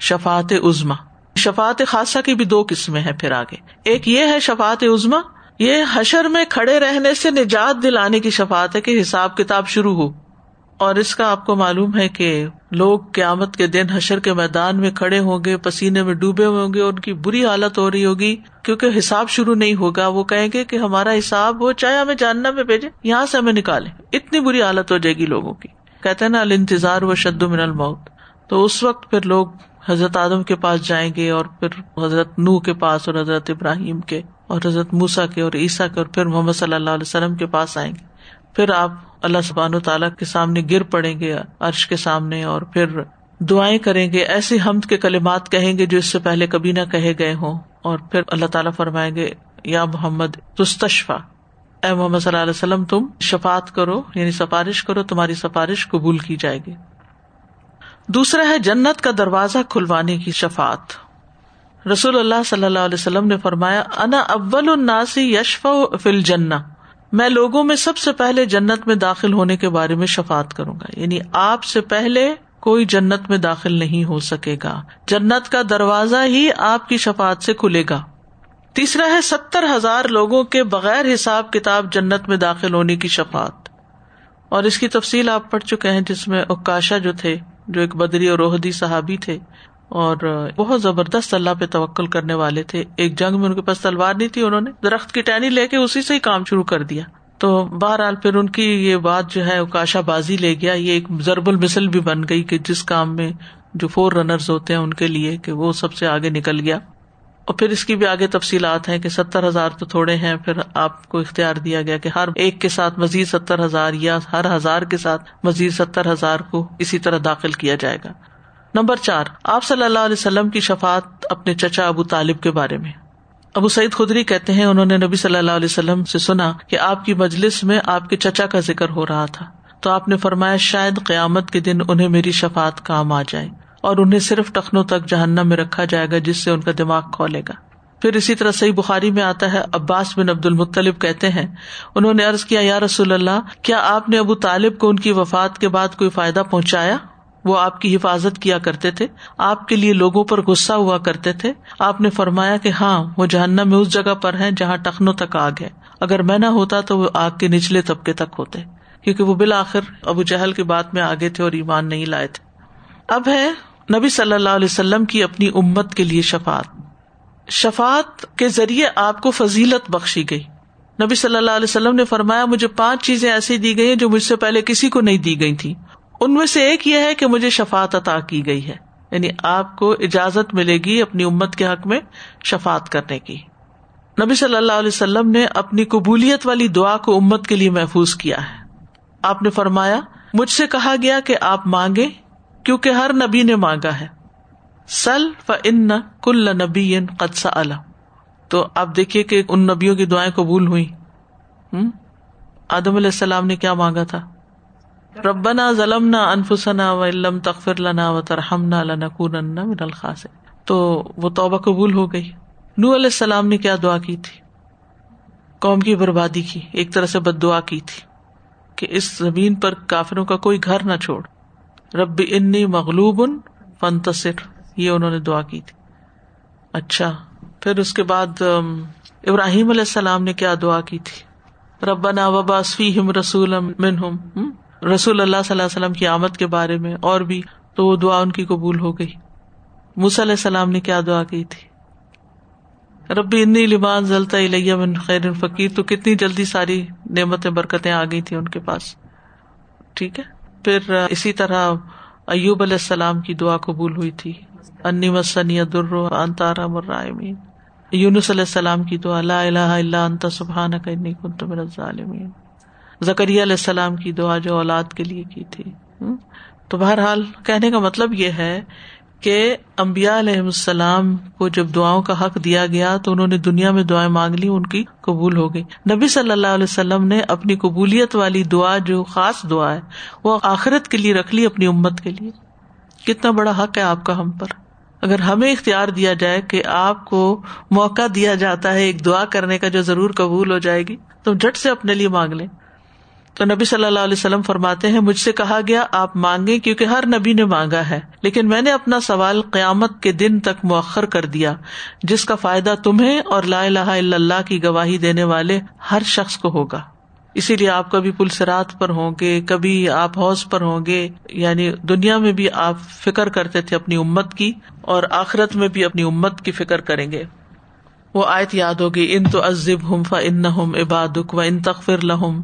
شفات ازما شفات خاصہ کی بھی دو قسمیں ہیں پھر آگے۔ ایک یہ ہے شفات ازما یہ حشر میں کھڑے رہنے سے نجات دلانے کی شفات ہے کہ حساب کتاب شروع ہو۔ اور اس کا آپ کو معلوم ہے کہ لوگ قیامت کے دن حشر کے میدان میں کھڑے ہوں گے، پسینے میں ڈوبے ہوں گے، ان کی بری حالت ہو رہی ہوگی، کیونکہ حساب شروع نہیں ہوگا۔ وہ کہیں گے کہ ہمارا حساب ہو چاہے ہمیں جاننا میں بھیجے، یہاں سے ہمیں نکالے۔ اتنی بری حالت ہو جائے گی لوگوں کی۔ کہتے نا، الانتظار و شد من الموت۔ تو اس وقت پھر لوگ حضرت آدم کے پاس جائیں گے اور پھر حضرت نو کے پاس اور حضرت ابراہیم کے اور حضرت موسا کے اور عیسیٰ کے اور پھر محمد صلی اللہ علیہ وسلم کے پاس آئیں گے۔ پھر آپ اللہ سبحان و تعالیٰ کے سامنے گر پڑیں گے عرش کے سامنے اور پھر دعائیں کریں گے ایسی حمد کے کلمات کہیں گے جو اس سے پہلے کبھی نہ کہے گئے ہوں۔ اور پھر اللہ تعالیٰ فرمائیں گے، یا محمد تستشفا اے محمد صلی اللہ علیہ وسلم، تم شفات کرو یعنی سفارش کرو، تمہاری سفارش قبول کی جائے گی۔ دوسرا ہے جنت کا دروازہ کھلوانے کی شفات رسول اللہ صلی اللہ علیہ وسلم نے فرمایا، انا اول الناسی یشف فل جنا میں لوگوں میں سب سے پہلے جنت میں داخل ہونے کے بارے میں شفات کروں گا۔ یعنی آپ سے پہلے کوئی جنت میں داخل نہیں ہو سکے گا۔ جنت کا دروازہ ہی آپ کی شفات سے کھلے گا۔ تیسرا ہے، ستر ہزار لوگوں کے بغیر حساب کتاب جنت میں داخل ہونے کی شفات اور اس کی تفصیل آپ پڑھ چکے ہیں جس میں اوکاشا جو تھے جو ایک بدری اور روحدی صحابی تھے اور بہت زبردست اللہ پہ توکل کرنے والے تھے۔ ایک جنگ میں ان کے پاس تلوار نہیں تھی، انہوں نے درخت کی ٹہنی لے کے اسی سے ہی کام شروع کر دیا۔ تو بہرحال پھر ان کی یہ بات جو ہے کاشا بازی لے گیا۔ یہ ایک ضرب المسل بھی بن گئی کہ جس کام میں جو فور رنرز ہوتے ہیں ان کے لیے کہ وہ سب سے آگے نکل گیا۔ اور پھر اس کی بھی آگے تفصیلات ہیں کہ ستر ہزار تو تھوڑے ہیں، پھر آپ کو اختیار دیا گیا کہ ہر ایک کے ساتھ مزید ستر ہزار یا ہر ہزار کے ساتھ مزید ستر ہزار کو اسی طرح داخل کیا جائے گا۔ نمبر چار، آپ صلی اللہ علیہ وسلم کی شفات اپنے چچا ابو طالب کے بارے میں۔ ابو سعید خدری کہتے ہیں، انہوں نے نبی صلی اللہ علیہ وسلم سے سنا کہ آپ کی مجلس میں آپ کے چچا کا ذکر ہو رہا تھا۔ تو آپ نے فرمایا، شاید قیامت کے دن انہیں میری شفات کام آ جائے۔ اور انہیں صرف ٹخنوں تک جہنم میں رکھا جائے گا جس سے ان کا دماغ کھولے گا۔ پھر اسی طرح صحیح بخاری میں آتا ہے، عباس بن عبد المطلب کہتے ہیں، انہوں نے ارض کیا، یا رسول اللہ، کیا آپ نے ابو طالب کو ان کی وفات کے بعد کوئی فائدہ پہنچایا؟ وہ آپ کی حفاظت کیا کرتے تھے، آپ کے لیے لوگوں پر غصہ ہوا کرتے تھے۔ آپ نے فرمایا کہ ہاں وہ جہنم میں اس جگہ پر ہے جہاں ٹخنوں تک آگ ہے۔ اگر میں نہ ہوتا تو وہ آگ کے نچلے طبقے تک ہوتے، کیونکہ وہ بالآخر ابو جہل کی بات میں آگے تھے اور ایمان نہیں لائے تھے۔ اب ہے نبی صلی اللہ علیہ وسلم کی اپنی امت کے لیے شفات شفات کے ذریعے آپ کو فضیلت بخشی گئی۔ نبی صلی اللہ علیہ وسلم نے فرمایا، مجھے پانچ چیزیں ایسی دی گئی جو مجھ سے پہلے کسی کو نہیں دی گئی تھی ان میں سے ایک یہ ہے کہ مجھے شفات عطا کی گئی ہے۔ یعنی آپ کو اجازت ملے گی اپنی امت کے حق میں شفات کرنے کی۔ نبی صلی اللہ علیہ وسلم نے اپنی قبولیت والی دعا کو امت کے لیے محفوظ کیا ہے۔ آپ نے فرمایا، مجھ سے کہا گیا کہ آپ مانگے کیونکہ ہر نبی نے مانگا ہے۔ سل و ان کل نبی قدس تو آپ دیکھیے کہ ان نبیوں کی دعائیں قبول ہوئی آدم علیہ السلام نے کیا مانگا تھا؟ ربنا ظلم انفسنا و علم تخفر لنا و ترہم نہ من الخاص تو وہ توبہ قبول ہو گئی۔ نو علیہ السلام نے کیا دعا کی تھی؟ قوم کی بربادی کی، ایک طرح سے بد دعا کی تھی کہ اس زمین پر کافروں کا کوئی گھر نہ چھوڑ۔ رب انی مغلوب فنتصر یہ انہوں نے دعا کی تھی۔ اچھا پھر اس کے بعد ابراہیم علیہ السلام نے کیا دعا کی تھی؟ ربنا وباسفی ہم، رسول رسول اللہ صلی اللہ وسلم کی آمد کے بارے میں اور بھی تو وہ دعا ان کی قبول ہو گئی۔ علیہ السلام نے کیا دعا کی تھی؟ ربی انی لبان ضلع من خیر فقیر۔ تو کتنی جلدی ساری نعمتیں، برکتیں آ گئی تھی ان کے پاس۔ ٹھیک ہے؟ پھر اسی طرح ایوب علیہ السلام کی دعا قبول ہوئی تھی۔ انی مسنی در انتارا مرائمین یونس علیہ السلام کی دعا، لا الہ الا انت سبحانک انی کنت من الظالمین۔ زکریہ علیہ السلام کی دعا جو اولاد کے لیے کی تھی۔ تو بہرحال کہنے کا مطلب یہ ہے کہ امبیا علیہ السلام کو جب دعاؤں کا حق دیا گیا تو انہوں نے دنیا میں دعائیں مانگ لی، ان کی قبول ہو گئی۔ نبی صلی اللہ علیہ وسلم نے اپنی قبولیت والی دعا، جو خاص دعا ہے، وہ آخرت کے لیے رکھ لی اپنی امت کے لیے۔ کتنا بڑا حق ہے آپ کا ہم پر۔ اگر ہمیں اختیار دیا جائے کہ آپ کو موقع دیا جاتا ہے ایک دعا کرنے کا جو ضرور قبول ہو جائے گی، تو جٹ سے اپنے لیے مانگ لیں۔ تو نبی صلی اللہ علیہ وسلم فرماتے ہیں، مجھ سے کہا گیا، آپ مانگے کیونکہ ہر نبی نے مانگا ہے۔ لیکن میں نے اپنا سوال قیامت کے دن تک مؤخر کر دیا، جس کا فائدہ تمہیں اور لا الہ الا اللہ کی گواہی دینے والے ہر شخص کو ہوگا۔ اسی لیے آپ کبھی پلسرات پر ہوں گے، کبھی آپ حوض پر ہوں گے یعنی دنیا میں بھی آپ فکر کرتے تھے اپنی امت کی اور آخرت میں بھی اپنی امت کی فکر کریں گے۔ وہ آیت یاد ہوگی، ان تو عزب ہم فا ان عبادک و ان تخر لہم۔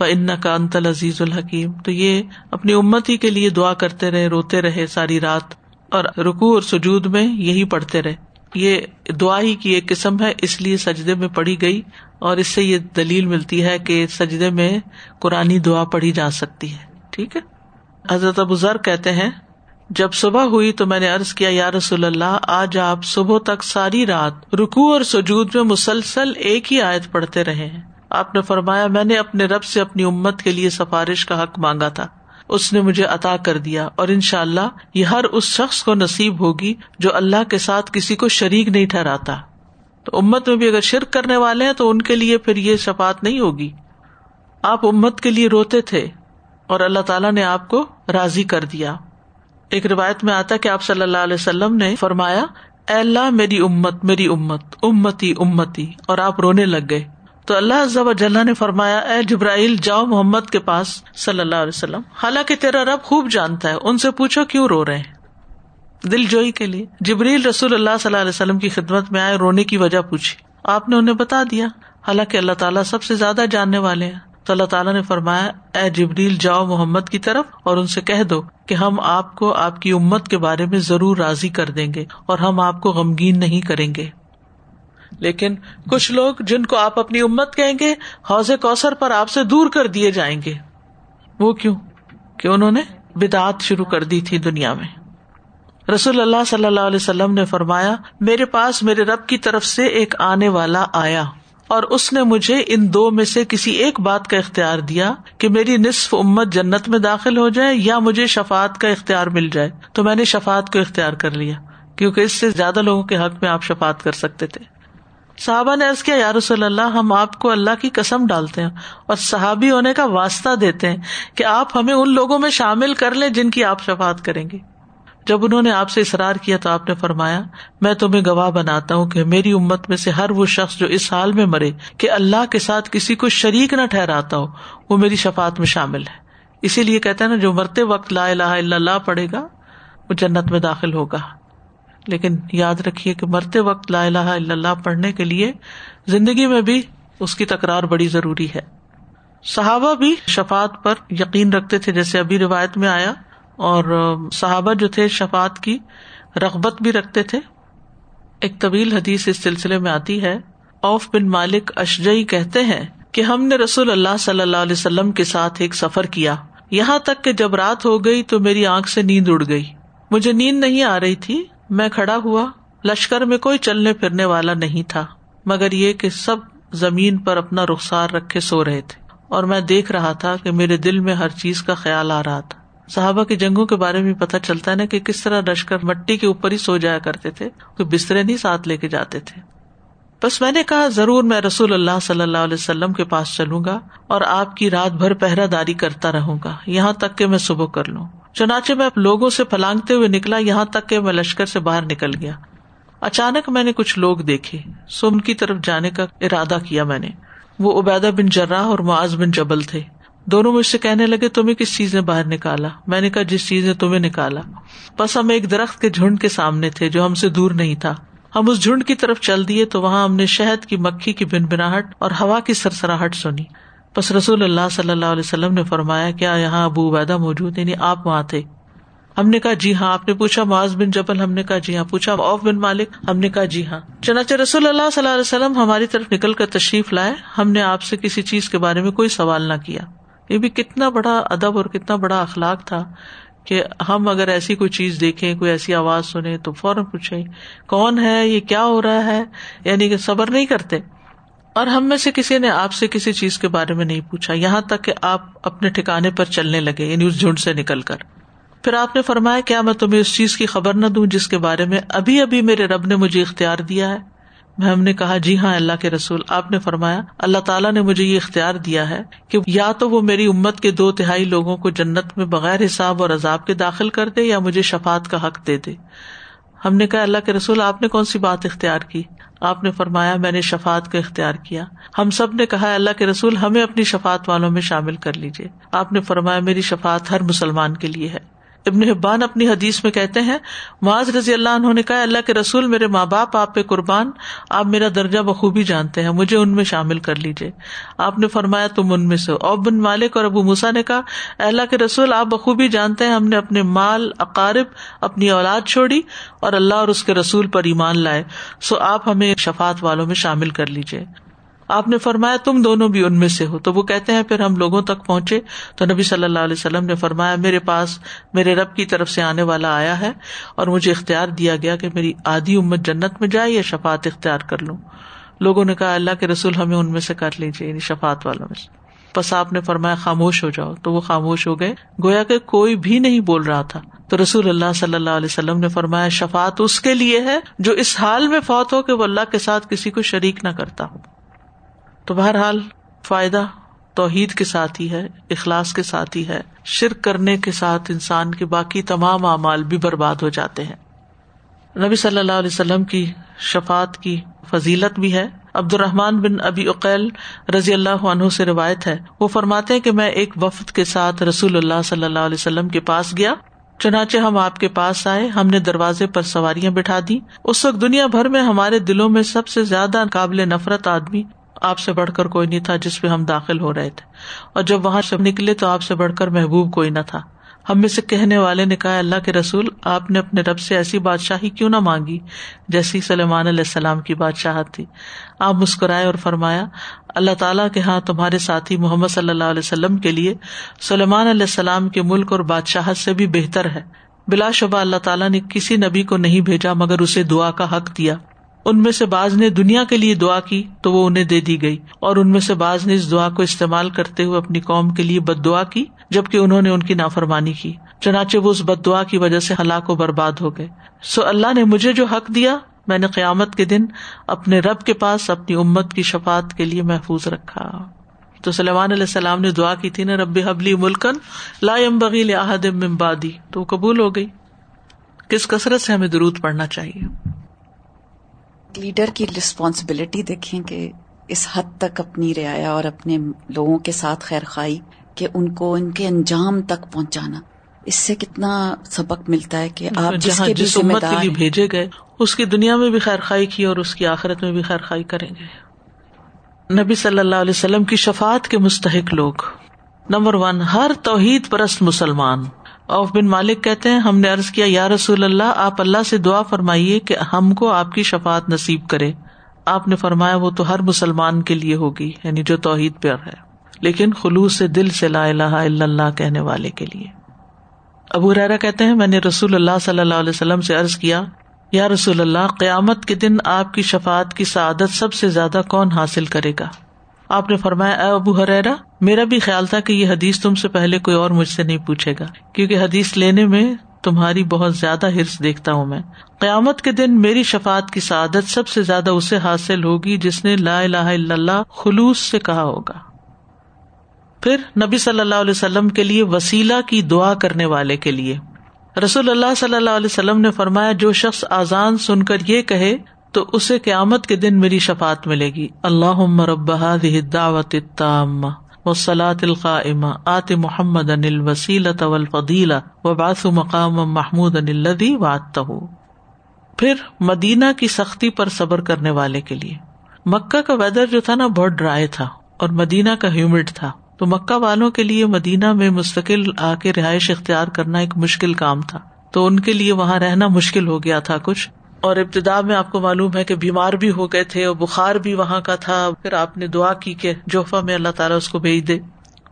فن کا انتل عزیز الحکیم تو یہ اپنی امتی کے لیے دعا کرتے رہے، روتے رہے ساری رات، اور رکو اور سجود میں یہی پڑھتے رہے۔ یہ دعا ہی کی ایک قسم ہے، اس لیے سجدے میں پڑھی گئی، اور اس سے یہ دلیل ملتی ہے کہ سجدے میں قرآن دعا پڑھی جا سکتی ہے۔ ٹھیک ہے؟ حضرت ابو ذر کہتے ہیں، جب صبح ہوئی تو میں نے ارض کیا، یا رسول اللہ، آج آپ صبح تک ساری رات رکو اور سجود میں مسلسل ایک ہی آیت پڑھتے رہے ہیں۔ آپ نے فرمایا، میں نے اپنے رب سے اپنی امت کے لیے سفارش کا حق مانگا تھا۔ اس نے مجھے عطا کر دیا اور ان شاء اللہ یہ ہر اس شخص کو نصیب ہوگی جو اللہ کے ساتھ کسی کو شریک نہیں ٹھہراتا۔ تو امت میں بھی اگر شرک کرنے والے ہیں تو ان کے لیے پھر یہ شفات نہیں ہوگی۔ آپ امت کے لیے روتے تھے اور اللہ تعالیٰ نے آپ کو راضی کر دیا۔ ایک روایت میں آتا کہ آپ صلی اللہ علیہ وسلم نے فرمایا، اے اللہ، میری امت میری امت، امتی امتی، اور آپ رونے لگ گئے۔ تو اللہ ضب جل نے فرمایا، اے جبرائیل، جاؤ محمد کے پاس صلی اللہ علیہ وسلم۔ حالانکہ تیرا رب خوب جانتا ہے، ان سے پوچھو کیوں رو رہے ہیں۔ دل جوئی کے لیے۔ جبریل رسول اللہ صلی اللہ علیہ وسلم کی خدمت میں آئے، رونے کی وجہ پوچھی۔ آپ نے انہیں بتا دیا۔ حالانکہ اللہ تعالیٰ سب سے زیادہ جاننے والے ہیں۔ تو اللہ تعالیٰ نے فرمایا، اے جبریل، جاؤ محمد کی طرف اور ان سے کہہ دو کہ ہم آپ کو آپ کی امت کے بارے میں ضرور راضی کر دیں گے اور ہم آپ کو غمگین نہیں کریں گے۔ لیکن کچھ لوگ جن کو آپ اپنی امت کہیں گے، حوض کوثر پر آپ سے دور کر دیے جائیں گے۔ وہ کیوں؟ کہ انہوں نے بدعت شروع کر دی تھی دنیا میں۔ رسول اللہ صلی اللہ علیہ وسلم نے فرمایا، میرے پاس میرے رب کی طرف سے ایک آنے والا آیا، اور اس نے مجھے ان دو میں سے کسی ایک بات کا اختیار دیا کہ میری نصف امت جنت میں داخل ہو جائے یا مجھے شفات کا اختیار مل جائے۔ تو میں نے شفات کو اختیار کر لیا، کیونکہ اس سے زیادہ لوگوں کے حق میں آپ شفات کر سکتے تھے۔ صحابہ نے ایسا کیا یار اللہ، ہم آپ کو اللہ کی قسم ڈالتے ہیں اور صحابی ہونے کا واسطہ دیتے ہیں کہ آپ ہمیں ان لوگوں میں شامل کر لیں جن کی آپ شفات کریں گے۔ جب انہوں نے آپ سے اصرار کیا تو آپ نے فرمایا، میں تمہیں گواہ بناتا ہوں کہ میری امت میں سے ہر وہ شخص جو اس حال میں مرے کہ اللہ کے ساتھ کسی کو شریک نہ ٹھہراتا ہو، وہ میری شفات میں شامل ہے۔ اسی لیے کہتے ہیں نا، جو مرتے وقت لا الہ الا اللہ پڑے گا، وہ جنت میں داخل ہوگا۔ لیکن یاد رکھیے کہ مرتے وقت لا الہ الا اللہ پڑھنے کے لیے زندگی میں بھی اس کی تکرار بڑی ضروری ہے۔ صحابہ بھی شفات پر یقین رکھتے تھے، جیسے ابھی روایت میں آیا، اور صحابہ جو تھے شفات کی رغبت بھی رکھتے تھے۔ ایک طویل حدیث اس سلسلے میں آتی ہے، اوف بن مالک اشجئی کہتے ہیں کہ ہم نے رسول اللہ صلی اللہ علیہ وسلم کے ساتھ ایک سفر کیا۔ یہاں تک کہ جب رات ہو گئی تو میری آنکھ سے نیند اڑ گئی۔ مجھے نیند نہیں آ رہی تھی میں کھڑا ہوا لشکر میں کوئی چلنے پھرنے والا نہیں تھا، مگر یہ کہ سب زمین پر اپنا رخسار رکھے سو رہے تھے۔ اور میں دیکھ رہا تھا کہ میرے دل میں ہر چیز کا خیال آ رہا تھا۔ صحابہ کی جنگوں کے بارے میں پتا چلتا ہے نا کہ کس طرح لشکر مٹی کے اوپر ہی سو جایا کرتے تھے، کوئی بسترے نہیں ساتھ لے کے جاتے تھے۔ بس میں نے کہا، ضرور میں رسول اللہ صلی اللہ علیہ وسلم کے پاس چلوں گا اور آپ کی رات بھر پہرا داری کرتا رہوں گا، یہاں تک کہ میں صبح کر لوں۔ چنانچہ میں لوگوں سے پلانگتے ہوئے نکلا، یہاں تک کہ میں لشکر سے باہر نکل گیا۔ اچانک میں نے کچھ لوگ دیکھے، سو ان کی طرف جانے کا ارادہ کیا میں نے۔ وہ عبیدہ بن جرا اور معاذ بن جبل تھے۔ دونوں مجھ سے کہنے لگے، تمہیں کس چیز نے باہر نکالا؟ میں نے کہا، جس چیز نے تمہیں نکالا۔ بس ہم ایک درخت کے جھنڈ کے سامنے تھے جو ہم سے دور نہیں تھا۔ ہم اس جھنڈ کی طرف چل دیے تو وہاں ہم نے شہد کی مکھی کی بن بناہٹ اور ہوا کی سرسراہٹ سنی۔ بس رسول اللہ صلی اللہ علیہ وسلم نے فرمایا کیا یہاں ابو عبیدہ موجود یعنی آپ وہاں تھے۔ ہم نے کہا جی ہاں آپ نے پوچھا، معاذ بن جبل، ہم نے کہا جی ہاں پوچھا اوف بن مالک، ہم نے کہا جی ہاں۔ چنانچہ رسول اللہ صلی اللہ علیہ وسلم ہماری طرف نکل کر تشریف لائے۔ ہم نے آپ سے کسی چیز کے بارے میں کوئی سوال نہ کیا۔ یہ بھی کتنا بڑا ادب اور کتنا بڑا اخلاق تھا کہ ہم اگر ایسی کوئی چیز دیکھیں، کوئی ایسی آواز سنیں تو فوراً پوچھیں، کون ہے، یہ کیا ہو رہا ہے؟ یعنی کہ صبر نہیں کرتے۔ اور ہم میں سے کسی نے آپ سے کسی چیز کے بارے میں نہیں پوچھا، یہاں تک کہ آپ اپنے ٹھکانے پر چلنے لگے یعنی اس جھنڈ سے نکل کر۔ پھر آپ نے فرمایا، کیا میں تمہیں اس چیز کی خبر نہ دوں جس کے بارے میں ابھی ابھی میرے رب نے مجھے اختیار دیا ہے؟ میں ہم نے کہا جی ہاں اللہ کے رسول۔ آپ نے فرمایا، اللہ تعالیٰ نے مجھے یہ اختیار دیا ہے کہ یا تو وہ میری امت کے دو تہائی لوگوں کو جنت میں بغیر حساب اور عذاب کے داخل کر دے یا مجھے شفات کا حق دے دے۔ ہم نے کہا، اللہ کے رسول، آپ نے کون سی بات اختیار کی؟ آپ نے فرمایا، میں نے شفات کا اختیار کیا۔ ہم سب نے کہا، اللہ کے رسول، ہمیں اپنی شفات والوں میں شامل کر لیجیے آپ نے فرمایا، میری شفات ہر مسلمان کے لیے ہے۔ ابن حبان اپنی حدیث میں کہتے ہیں، معاذ رضی اللہ عنہ نے کہا، اللہ کے رسول میرے ماں باپ، آپ پہ قربان، آپ میرا درجہ بخوبی جانتے ہیں، مجھے ان میں شامل کر لیجیے آپ نے فرمایا، تم ان میں سے بن مالک اور ابو موسا نے کہا اللہ کے رسول، آپ بخوبی جانتے ہیں، ہم نے اپنے مال، اقارب، اپنی اولاد چھوڑی اور اللہ اور اس کے رسول پر ایمان لائے۔ سو آپ ہمیں شفات والوں میں شامل کر لیجیے آپ نے فرمایا تم دونوں بھی ان میں سے ہو۔ تو وہ کہتے ہیں، پھر ہم لوگوں تک پہنچے۔ تو نبی صلی اللہ علیہ وسلم نے فرمایا، میرے پاس، میرے رب کی طرف سے آنے والا آیا ہے اور مجھے اختیار دیا گیا کہ میری آدھی امت جنت میں جائے یا شفات اختیار کر لوں۔ لوگوں نے کہا، اللہ کے رسول ہمیں ان میں سے کر لیجیے یعنی شفات والوں میں سے۔ بس آپ نے فرمایا، خاموش ہو جاؤ۔ تو وہ خاموش ہو گئے۔ گویا کہ کوئی بھی نہیں بول رہا تھا۔ تو رسول اللہ صلی اللہ علیہ وسلم نے فرمایا شفات اس کے لیے ہے جو اس حال میں فوت ہو کہ وہ اللہ کے ساتھ کسی کو شریک نہ کرتا ہو۔ تو بہرحال فائدہ توحید کے ساتھ ہی ہے، اخلاص کے ساتھ ہی ہے۔ شرک کرنے کے ساتھ انسان کے باقی تمام اعمال بھی برباد ہو جاتے ہیں۔ نبی صلی اللہ علیہ وسلم کی شفات کی فضیلت بھی ہے۔ عبد الرحمان بن ابی اقیل رضی اللہ عنہ سے روایت ہے۔ وہ فرماتے کہ میں ایک وفد کے ساتھ رسول اللہ صلی اللہ علیہ وسلم کے پاس گیا۔ چنانچہ ہم آپ کے پاس آئے، ہم نے دروازے پر سواریاں بٹھا دی اس وقت دنیا بھر میں ہمارے دلوں میں سب سے زیادہ قابل نفرت آدمی آپ سے بڑھ کر کوئی نہیں تھا جس پہ ہم داخل ہو رہے تھے۔ اور جب وہاں سے نکلے تو آپ سے بڑھ کر محبوب کوئی نہ تھا۔ ہم میں سے کہنے والے نے کہا، اللہ کے رسول، آپ نے اپنے رب سے ایسی بادشاہی کیوں نہ مانگی جیسی سلیمان علیہ السلام کی بادشاہت تھی۔ آپ مسکرائے اور فرمایا، اللہ تعالیٰ کے ہاں تمہارے ساتھی محمد صلی اللہ علیہ وسلم کے لیے سلیمان علیہ السلام کے ملک اور بادشاہت سے بھی بہتر ہے۔ بلا شبہ اللہ تعالیٰ نے کسی نبی کو نہیں بھیجا مگر اسے دعا کا حق دیا۔ ان میں سے بعض نے دنیا کے لیے دعا کی تو وہ انہیں دے دی گئی اور ان میں سے بعض نے اس دعا کو استعمال کرتے ہوئے اپنی قوم کے لیے بد دعا کی جبکہ انہوں نے ان کی نافرمانی کی۔ چنانچہ وہ اس بد دعا کی وجہ سے ہلاک و برباد ہو گئے۔ سو اللہ نے مجھے جو حق دیا، میں نے قیامت کے دن اپنے رب کے پاس اپنی امت کی شفات کے لیے محفوظ رکھا۔ تو سلیمان علیہ السلام نے دعا کی تھی نا رب حبلی ملکن لا بغیل احد ممبادی تو قبول ہو گئی۔ کس کثرت سے ہمیں درود پڑھنا چاہیے؟ لیڈر کی رسپانسبلٹی دیکھیں کہ اس حد تک اپنی رعایا اور اپنے لوگوں کے ساتھ خیر خائی کہ ان کو ان کے انجام تک پہنچانا۔ اس سے کتنا سبق ملتا ہے کہ آپ جس کے جس امت کے لیے بھیجے گئے اس کی دنیا میں بھی خیر خائی کی اور اس کی آخرت میں بھی خیر خائی کریں گے۔ نبی صلی اللہ علیہ وسلم کی شفات کے مستحق لوگ۔ نمبر ون ہر توحید پرست مسلمان۔ اوف بن مالک کہتے ہیں، ہم نے عرض کیا، یا رسول اللہ، آپ اللہ سے دعا فرمائیے کہ ہم کو آپ کی شفات نصیب کرے۔ آپ نے فرمایا، وہ تو ہر مسلمان کے لیے ہوگی یعنی جو توحید پر ہے۔ لیکن خلوص سے دل سے لا الہ الا اللہ کہنے والے کے لیے۔ ابو ریرا کہتے ہیں، میں نے رسول اللہ صلی اللہ علیہ وسلم سے عرض کیا، یا رسول اللہ، قیامت کے دن آپ کی شفات کی سعادت سب سے زیادہ کون حاصل کرے گا؟ آپ نے فرمایا، اے ابو حریرا میرا بھی خیال تھا کہ یہ حدیث تم سے پہلے کوئی اور مجھ سے نہیں پوچھے گا، کیونکہ حدیث لینے میں تمہاری بہت زیادہ ہرس دیکھتا ہوں میں۔ قیامت کے دن میری شفات کی سعادت سب سے زیادہ اسے حاصل ہوگی جس نے لا الہ الا اللہ خلوص سے کہا ہوگا۔ پھر نبی صلی اللہ علیہ وسلم کے لیے وسیلہ کی دعا کرنے والے کے لیے۔ رسول اللہ صلی اللہ علیہ وسلم نے فرمایا، جو شخص آزان سن کر یہ کہے تو اسے قیامت کے دن میری شفات ملے گی۔ اللہ مربہ دعوت وسلاۃ القاعمہ آت محمد انل وسیل طول و باس مقام محمود انلدی وات پھر مدینہ کی سختی پر صبر کرنے والے کے لیے۔ مکہ کا ویدر جو تھا نا بہت ڈرائی تھا اور مدینہ کا ہیومڈ تھا۔ تو مکہ والوں کے لیے مدینہ میں مستقل آ کے رہائش اختیار کرنا ایک مشکل کام تھا۔ تو ان کے لیے وہاں رہنا مشکل ہو گیا تھا کچھ۔ اور ابتدا میں آپ کو معلوم ہے کہ بیمار بھی ہو گئے تھے اور بخار بھی وہاں کا تھا۔ پھر آپ نے دعا کی کہ جوفا میں اللہ تعالیٰ اس کو بھیج دے۔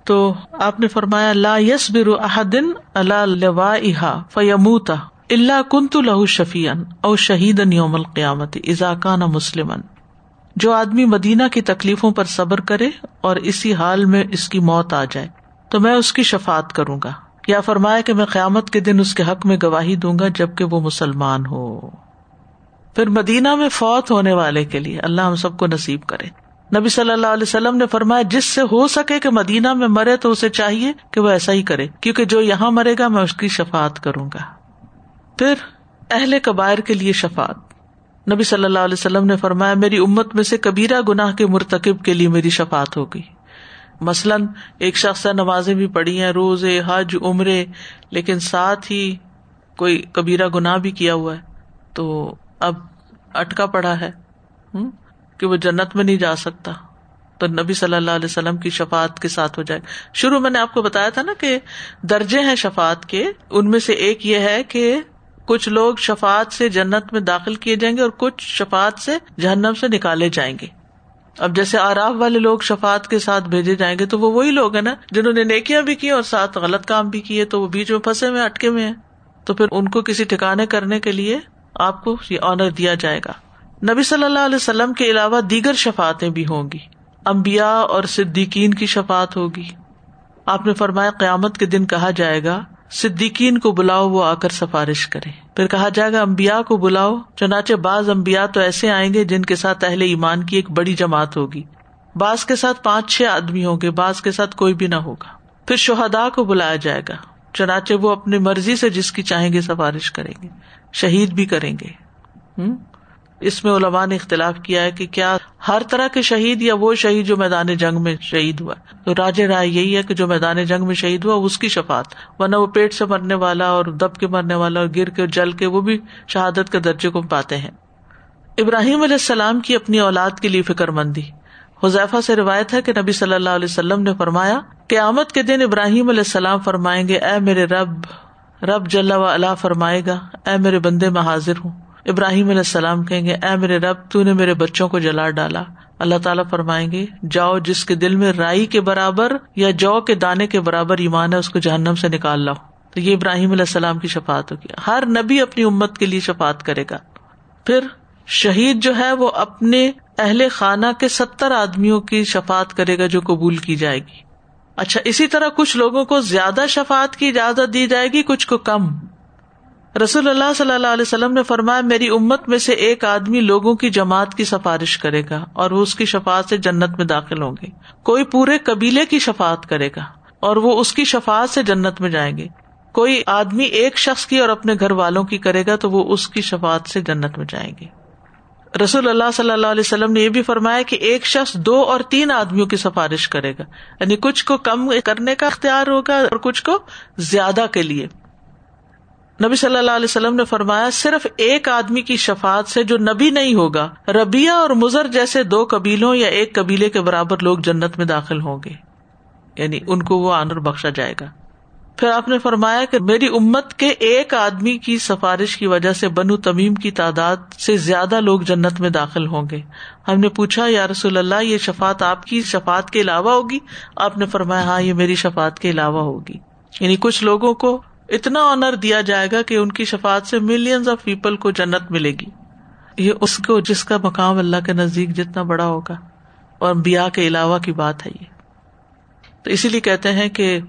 تو آپ نے فرمایا، لا یس برو احدن اللہ فیموتا اللہ کن تو لہو شفیع او شہید یوم القیامت اضاکان مسلم جو آدمی مدینہ کی تکلیفوں پر صبر کرے اور اسی حال میں اس کی موت آ جائے، تو میں اس کی شفات کروں گا۔ یا فرمایا کہ میں قیامت کے دن اس کے حق میں گواہی دوں گا جبکہ وہ مسلمان ہو۔ پھر مدینہ میں فوت ہونے والے کے لیے اللہ ہم سب کو نصیب کرے۔ نبی صلی اللہ علیہ وسلم نے فرمایا، جس سے ہو سکے کہ مدینہ میں مرے تو اسے چاہیے کہ وہ ایسا ہی کرے، کیونکہ جو یہاں مرے گا میں اس کی شفات کروں گا۔ پھر اہل کبائر کے لیے شفات نبی صلی اللہ علیہ وسلم نے فرمایا، میری امت میں سے کبیرہ گناہ کے مرتکب کے لیے میری شفات ہوگی مثلاً ایک شخص نمازیں بھی پڑھی ہیں روز حج، عمرے، لیکن ساتھ ہی کوئی کبیرہ گناہ بھی کیا ہوا ہے، تو اب اٹکا پڑا ہے کہ وہ جنت میں نہیں جا سکتا۔ تو نبی صلی اللہ علیہ وسلم کی شفات کے ساتھ ہو جائے۔ شروع میں نے آپ کو بتایا تھا نا کہ درجے ہیں شفات کے، ان میں سے ایک یہ ہے کہ کچھ لوگ شفات سے جنت میں داخل کیے جائیں گے اور کچھ شفات سے جہنم سے نکالے جائیں گے۔ اب جیسے آراف والے لوگ شفات کے ساتھ بھیجے جائیں گے تو وہ وہی لوگ ہیں نا جنہوں نے نیکیاں بھی کی اور ساتھ غلط کام بھی کیے، تو وہ بیچ میں پھنسے میں اٹکے میں ہیں۔ تو پھر ان کو کسی ٹھکانے کرنے کے لیے آپ کو یہ آنر دیا جائے گا۔ نبی صلی اللہ علیہ وسلم کے علاوہ دیگر شفاتیں بھی ہوں گی۔ امبیا اور صدیقین کی شفات ہوگی۔ آپ نے فرمایا، قیامت کے دن کہا جائے گا، صدیقین کو بلاؤ، وہ آ کر سفارش کرے پھر کہا جائے گا امبیا کو بلاؤ، چنانچہ بعض امبیا تو ایسے آئیں گے جن کے ساتھ اہل ایمان کی ایک بڑی جماعت ہوگی۔ بعض کے ساتھ پانچ چھ آدمی ہوں گے، بعض کے ساتھ کوئی بھی نہ ہوگا۔ پھر شہدا کو بلایا جائے گا، چنانچہ وہ اپنی مرضی سے جس کی چاہیں گے سفارش کریں گے۔ شہید بھی کریں گے۔ اس میں علماء نے اختلاف کیا ہے کہ کیا ہر طرح کے شہید یا وہ شہید جو میدان جنگ میں شہید ہوا تو راج رائے یہی ہے کہ جو میدان جنگ میں شہید ہوا، اس کی شفات ورنہ وہ پیٹ سے مرنے والا اور دب کے مرنے والا اور گر کے جل کے وہ بھی شہادت کے درجے کو پاتے ہیں۔ ابراہیم علیہ السلام کی اپنی اولاد کے لیے فکر مندی۔ حذیفہ سے روایت ہے کہ نبی صلی اللہ علیہ وسلم نے فرمایا کہ آمد کے دن ابراہیم علیہ السلام فرمائیں گے، اے میرے رب رب جل و اللہ فرمائے گا، اے میرے بندے میں حاضر ہوں۔ ابراہیم علیہ السلام کہیں گے، اے میرے رب، تو نے میرے بچوں کو جلا ڈالا۔ اللہ تعالیٰ فرمائیں گے، جاؤ جس کے دل میں رائی کے برابر یا جو کے دانے کے برابر ایمان ہے، اس کو جہنم سے نکال لاؤ۔ تو یہ ابراہیم علیہ السلام کی شفات ہوگی۔ ہر نبی اپنی امت کے لیے شفات کرے گا۔ پھر شہید جو ہے، وہ اپنے اہل خانہ کے ستر آدمیوں کی شفات کرے گا جو قبول کی جائے گی۔ اچھا اسی طرح کچھ لوگوں کو زیادہ شفات کی اجازت دی جائے گی، کچھ کو کم۔ رسول اللہ صلی اللہ علیہ وسلم نے فرمایا، میری امت میں سے ایک آدمی لوگوں کی جماعت کی سفارش کرے گا اور وہ اس کی شفات سے جنت میں داخل ہوں گے۔ کوئی پورے قبیلے کی شفات کرے گا اور وہ اس کی شفات سے جنت میں جائیں گے۔ کوئی آدمی ایک شخص کی اور اپنے گھر والوں کی کرے گا تو وہ اس کی شفات سے جنت میں جائیں گے۔ رسول اللہ صلی اللہ علیہ وسلم نے یہ بھی فرمایا کہ ایک شخص دو اور تین آدمیوں کی سفارش کرے گا۔ یعنی کچھ کو کم کرنے کا اختیار ہوگا اور کچھ کو زیادہ کے لیے۔ نبی صلی اللہ علیہ وسلم نے فرمایا، صرف ایک آدمی کی شفات سے جو نبی نہیں ہوگا ربیہ اور مزر جیسے دو قبیلوں یا ایک قبیلے کے برابر لوگ جنت میں داخل ہوں گے۔ یعنی ان کو وہ آنر بخشا جائے گا۔ پھر آپ نے فرمایا کہ میری امت کے ایک آدمی کی سفارش کی وجہ سے بنو تمیم کی تعداد سے زیادہ لوگ جنت میں داخل ہوں گے۔ ہم نے پوچھا، یا رسول اللہ، یہ شفات آپ کی شفات کے علاوہ ہوگی؟ آپ نے فرمایا ہاں یہ میری شفات کے علاوہ ہوگی۔ یعنی کچھ لوگوں کو اتنا آنر دیا جائے گا کہ ان کی شفات سے ملینز آف پیپل کو جنت ملے گی۔ یہ اس کو، جس کا مقام اللہ کے نزدیک جتنا بڑا ہوگا۔ اور بیا کے علاوہ کی بات ہے یہ۔ تو اسی لیے کہتے ہیں کہ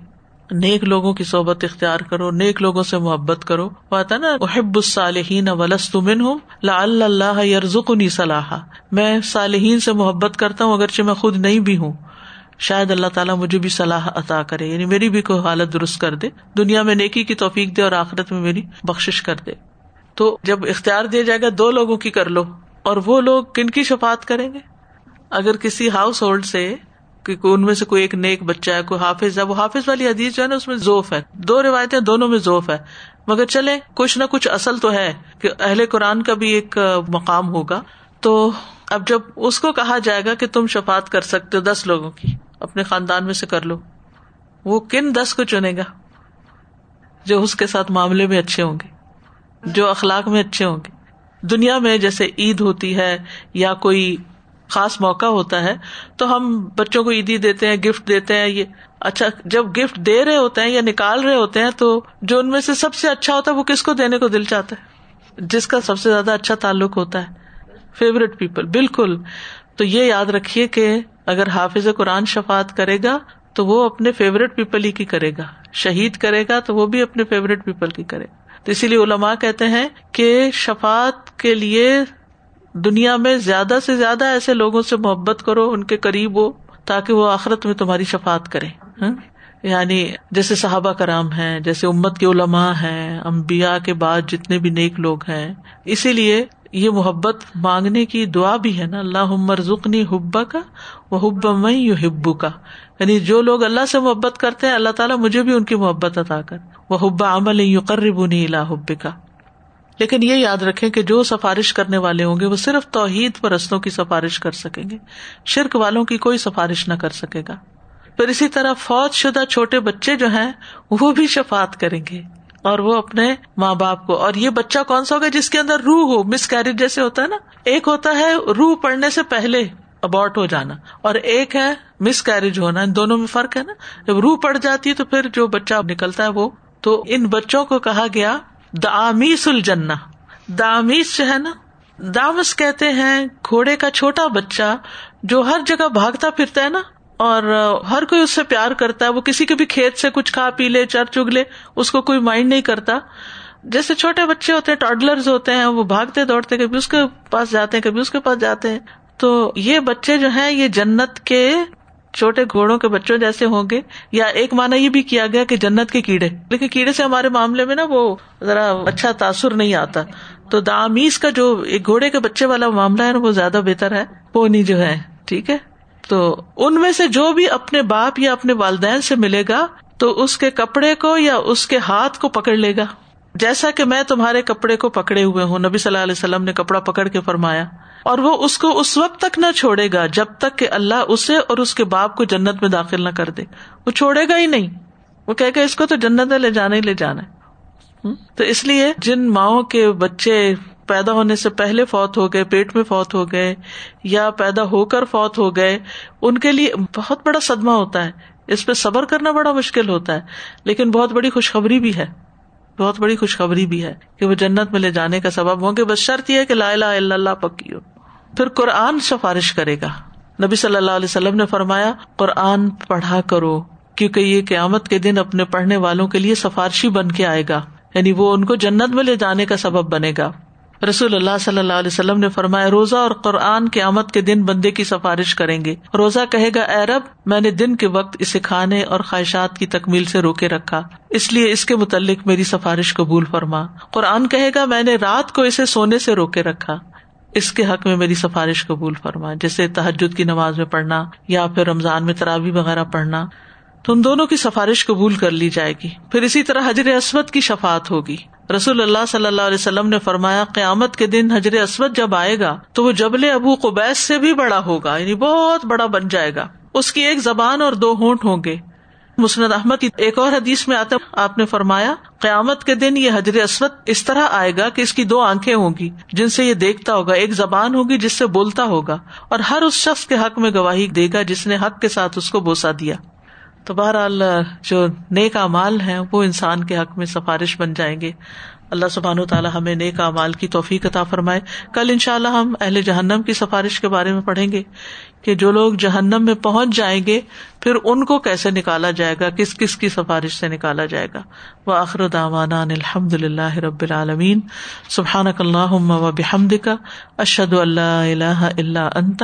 نیک لوگوں کی صحبت اختیار کرو، نیک لوگوں سے محبت کرو۔ بات نا محب الصالحین ولس تمن ہوں لا اللہ یرزقنی صلاح میں صالحین سے محبت کرتا ہوں اگرچہ میں خود نہیں بھی ہوں۔ شاید اللہ تعالیٰ مجھے بھی صلاح عطا کرے یعنی میری بھی کوئی حالت درست کر دے۔ دنیا میں نیکی کی توفیق دے اور آخرت میں میری بخش کر دے۔ تو جب اختیار دیا جائے گا، دو لوگوں کی کر لو۔ اور وہ لوگ کن کی شفات کریں گے؟ اگر کسی ہاؤس ہولڈ سے ان میں سے کوئی ایک نیک بچہ ہے، کوئی حافظ ہے، وہ حافظ والی حدیث جو ہے نا، اس میں ذوف ہے۔ دو روایتیں دونوں میں ذوف ہے۔ مگر چلے کچھ نہ کچھ اصل تو ہے کہ اہل قرآن کا بھی ایک مقام ہوگا۔ تو اب جب اس کو کہا جائے گا کہ تم شفات کر سکتے ہو دس لوگوں کی، اپنے خاندان میں سے کر لو۔ وہ کن دس کو چنے گا؟ جو اس کے ساتھ معاملے میں اچھے ہوں گے، جو اخلاق میں اچھے ہوں گے۔ دنیا میں جیسے عید ہوتی ہے یا کوئی خاص موقع ہوتا ہے تو ہم بچوں کو عیدی دیتے ہیں گفٹ دیتے ہیں، یہ اچھا جب گفٹ دے رہے ہوتے ہیں یا نکال رہے ہوتے ہیں تو جو ان میں سے سب سے اچھا ہوتا ہے وہ کس کو دینے کو دل چاہتا ہے؟ جس کا سب سے زیادہ اچھا تعلق ہوتا ہے فیوریٹ پیپل بالکل۔ تو یہ یاد رکھیے کہ اگر حافظ قرآن شفات کرے گا تو وہ اپنے فیوریٹ پیپل ہی کی کرے گا۔ شہید کرے گا تو وہ بھی اپنے فیوریٹ پیپل کی کرے۔ گا تو اسی لیے علماء کہتے ہیں کہ شفات کے لیے دنیا میں زیادہ سے زیادہ ایسے لوگوں سے محبت کرو، ان کے قریب ہو، تاکہ وہ آخرت میں تمہاری شفات کرے ہاں؟ یعنی جیسے صحابہ کرام ہیں، جیسے امت کے علماء ہیں امبیا کے بعد جتنے بھی نیک لوگ ہیں، اسی لیے یہ محبت مانگنے کی دعا بھی ہے نا اللہ عمر ذکنی حبا کا وہ حب میں یو ہبو کا یعنی جو لوگ اللہ سے محبت کرتے ہیں، اللہ تعالیٰ مجھے بھی ان کی محبت عطا کر۔ وہ حبا عمل یو قرب اللہ حب کا لیکن یہ یاد رکھے کہ جو سفارش کرنے والے ہوں گے وہ صرف توحید پرستوں کی سفارش کر سکیں گے۔ شرک والوں کی کوئی سفارش نہ کر سکے گا۔ پھر اسی طرح فوج شدہ چھوٹے بچے جو ہیں، وہ بھی شفات کریں گے اور وہ اپنے ماں باپ کو۔ اور یہ بچہ کون سا ہوگا جس کے اندر روح ہو؟ مس کیریج جیسے ہوتا ہے نا۔ ایک ہوتا ہے روح پڑنے سے پہلے ابارٹ ہو جانا اور ایک ہے مس کیریج ہونا۔ ان دونوں میں فرق ہے نا۔ جب روح پڑ جاتی ہے تو پھر جو بچہ نکلتا ہے وہ۔ تو ان بچوں کو کہا گیا دامیس الجنا دامیس جو ہے نا، دامس کہتے ہیں گھوڑے کا چھوٹا بچہ جو ہر جگہ بھاگتا پھرتا ہے نا، اور ہر کوئی اس سے پیار کرتا ہے۔ وہ کسی کے بھی کھیت سے کچھ کھا پی لے، چر چگ لے، اس کو کوئی مائنڈ نہیں کرتا۔ جیسے چھوٹے بچے ہوتے ہیں ٹاڈلر ہوتے ہیں، وہ بھاگتے دوڑتے، کبھی اس کے پاس جاتے ہیں، کبھی اس کے پاس جاتے ہیں۔ تو یہ بچے جو ہیں، یہ جنت کے چھوٹے گھوڑوں کے بچوں جیسے ہوں گے، یا ایک مانا یہ بھی کیا گیا کہ جنت کے کیڑے۔ لیکن کیڑے سے ہمارے معاملے میں نا وہ ذرا اچھا تاثر نہیں آتا۔ تو دامیز کا جو ایک گھوڑے کے بچے والا معاملہ ہے نا، وہ زیادہ بہتر ہے۔ پونی جو ہے ٹھیک ہے؟ تو ان میں سے جو بھی اپنے باپ یا اپنے والدین سے ملے گا، تو اس کے کپڑے کو یا اس کے ہاتھ کو پکڑ لے گا۔ جیسا کہ میں تمہارے کپڑے کو پکڑے ہوئے ہوں، نبی صلی اللہ علیہ وسلم نے کپڑا پکڑ کے فرمایا۔ اور وہ اس کو اس وقت تک نہ چھوڑے گا جب تک کہ اللہ اسے اور اس کے باپ کو جنت میں داخل نہ کر دے۔ وہ چھوڑے گا ہی نہیں۔ وہ کہ اس کو تو جنت لے جانا ہی لے جانا ہے۔ تو اس لیے جن ماؤں کے بچے پیدا ہونے سے پہلے فوت ہو گئے، پیٹ میں فوت ہو گئے یا پیدا ہو کر فوت ہو گئے، ان کے لیے بہت بڑا صدمہ ہوتا ہے۔ اس پہ صبر کرنا بڑا مشکل ہوتا ہے، لیکن بہت بڑی خوشخبری بھی ہے۔ بہت بڑی خوشخبری بھی ہے کہ وہ جنت میں لے جانے کا سبب ہوں گے، بس شرط یہ کہ لا الہ الا اللہ پکی ہو۔ پھر قرآن سفارش کرے گا۔ نبی صلی اللہ علیہ وسلم نے فرمایا، قرآن پڑھا کرو، کیونکہ یہ قیامت کے دن اپنے پڑھنے والوں کے لیے سفارشی بن کے آئے گا۔ یعنی وہ ان کو جنت میں لے جانے کا سبب بنے گا۔ رسول اللہ صلی اللہ علیہ وسلم نے فرمایا، روزہ اور قرآن کے آمد کے دن بندے کی سفارش کریں گے۔ روزہ کہے گا، اے رب، میں نے دن کے وقت اسے کھانے اور خواہشات کی تکمیل سے روکے رکھا۔ اس لیے اس کے متعلق میری سفارش قبول فرما۔ قرآن کہے گا، میں نے رات کو اسے سونے سے روکے رکھا۔ اس کے حق میں میری سفارش قبول فرمائے جیسے تحجد کی نماز میں پڑھنا یا پھر رمضان میں ترابی وغیرہ پڑھنا۔ تو ان دونوں کی سفارش قبول کر لی جائے گی۔ پھر اسی طرح حجر اسود کی شفات ہوگی۔ رسول اللہ صلی اللہ علیہ وسلم نے فرمایا، قیامت کے دن حجر اسود جب آئے گا، تو وہ جبل ابو قبیس سے بھی بڑا ہوگا یعنی بہت بڑا بن جائے گا۔ اس کی ایک زبان اور دو ہونٹ ہوں گے۔ مسند احمد کی ایک اور حدیث میں آتا آپ نے فرمایا، قیامت کے دن یہ حجر اسود اس طرح آئے گا کہ اس کی دو آنکھیں ہوں گی، جن سے یہ دیکھتا ہوگا۔ ایک زبان ہوگی جس سے بولتا ہوگا، اور ہر اس شخص کے حق میں گواہی دے گا جس نے حق کے ساتھ اس کو بوسا دیا۔ تو بہرحال، جو نیک امال ہیں، وہ انسان کے حق میں سفارش بن جائیں گے۔ اللہ سبحان و تعالیٰ ہمیں نیک امال کی توفیق عطا فرمائے۔ کل ان شاء اللہ ہم اہل جہنم کی سفارش کے بارے میں پڑھیں گے کہ جو لوگ جہنم میں پہنچ جائیں گے، پھر ان کو کیسے نکالا جائے گا؟ کس کس کی سفارش سے نکالا جائے گا؟ وہ آخر داوانا الحمد اللہ رب العالمین۔ سبحان اللہ و بحمد کا اشد اللہ اللہ اللہ انت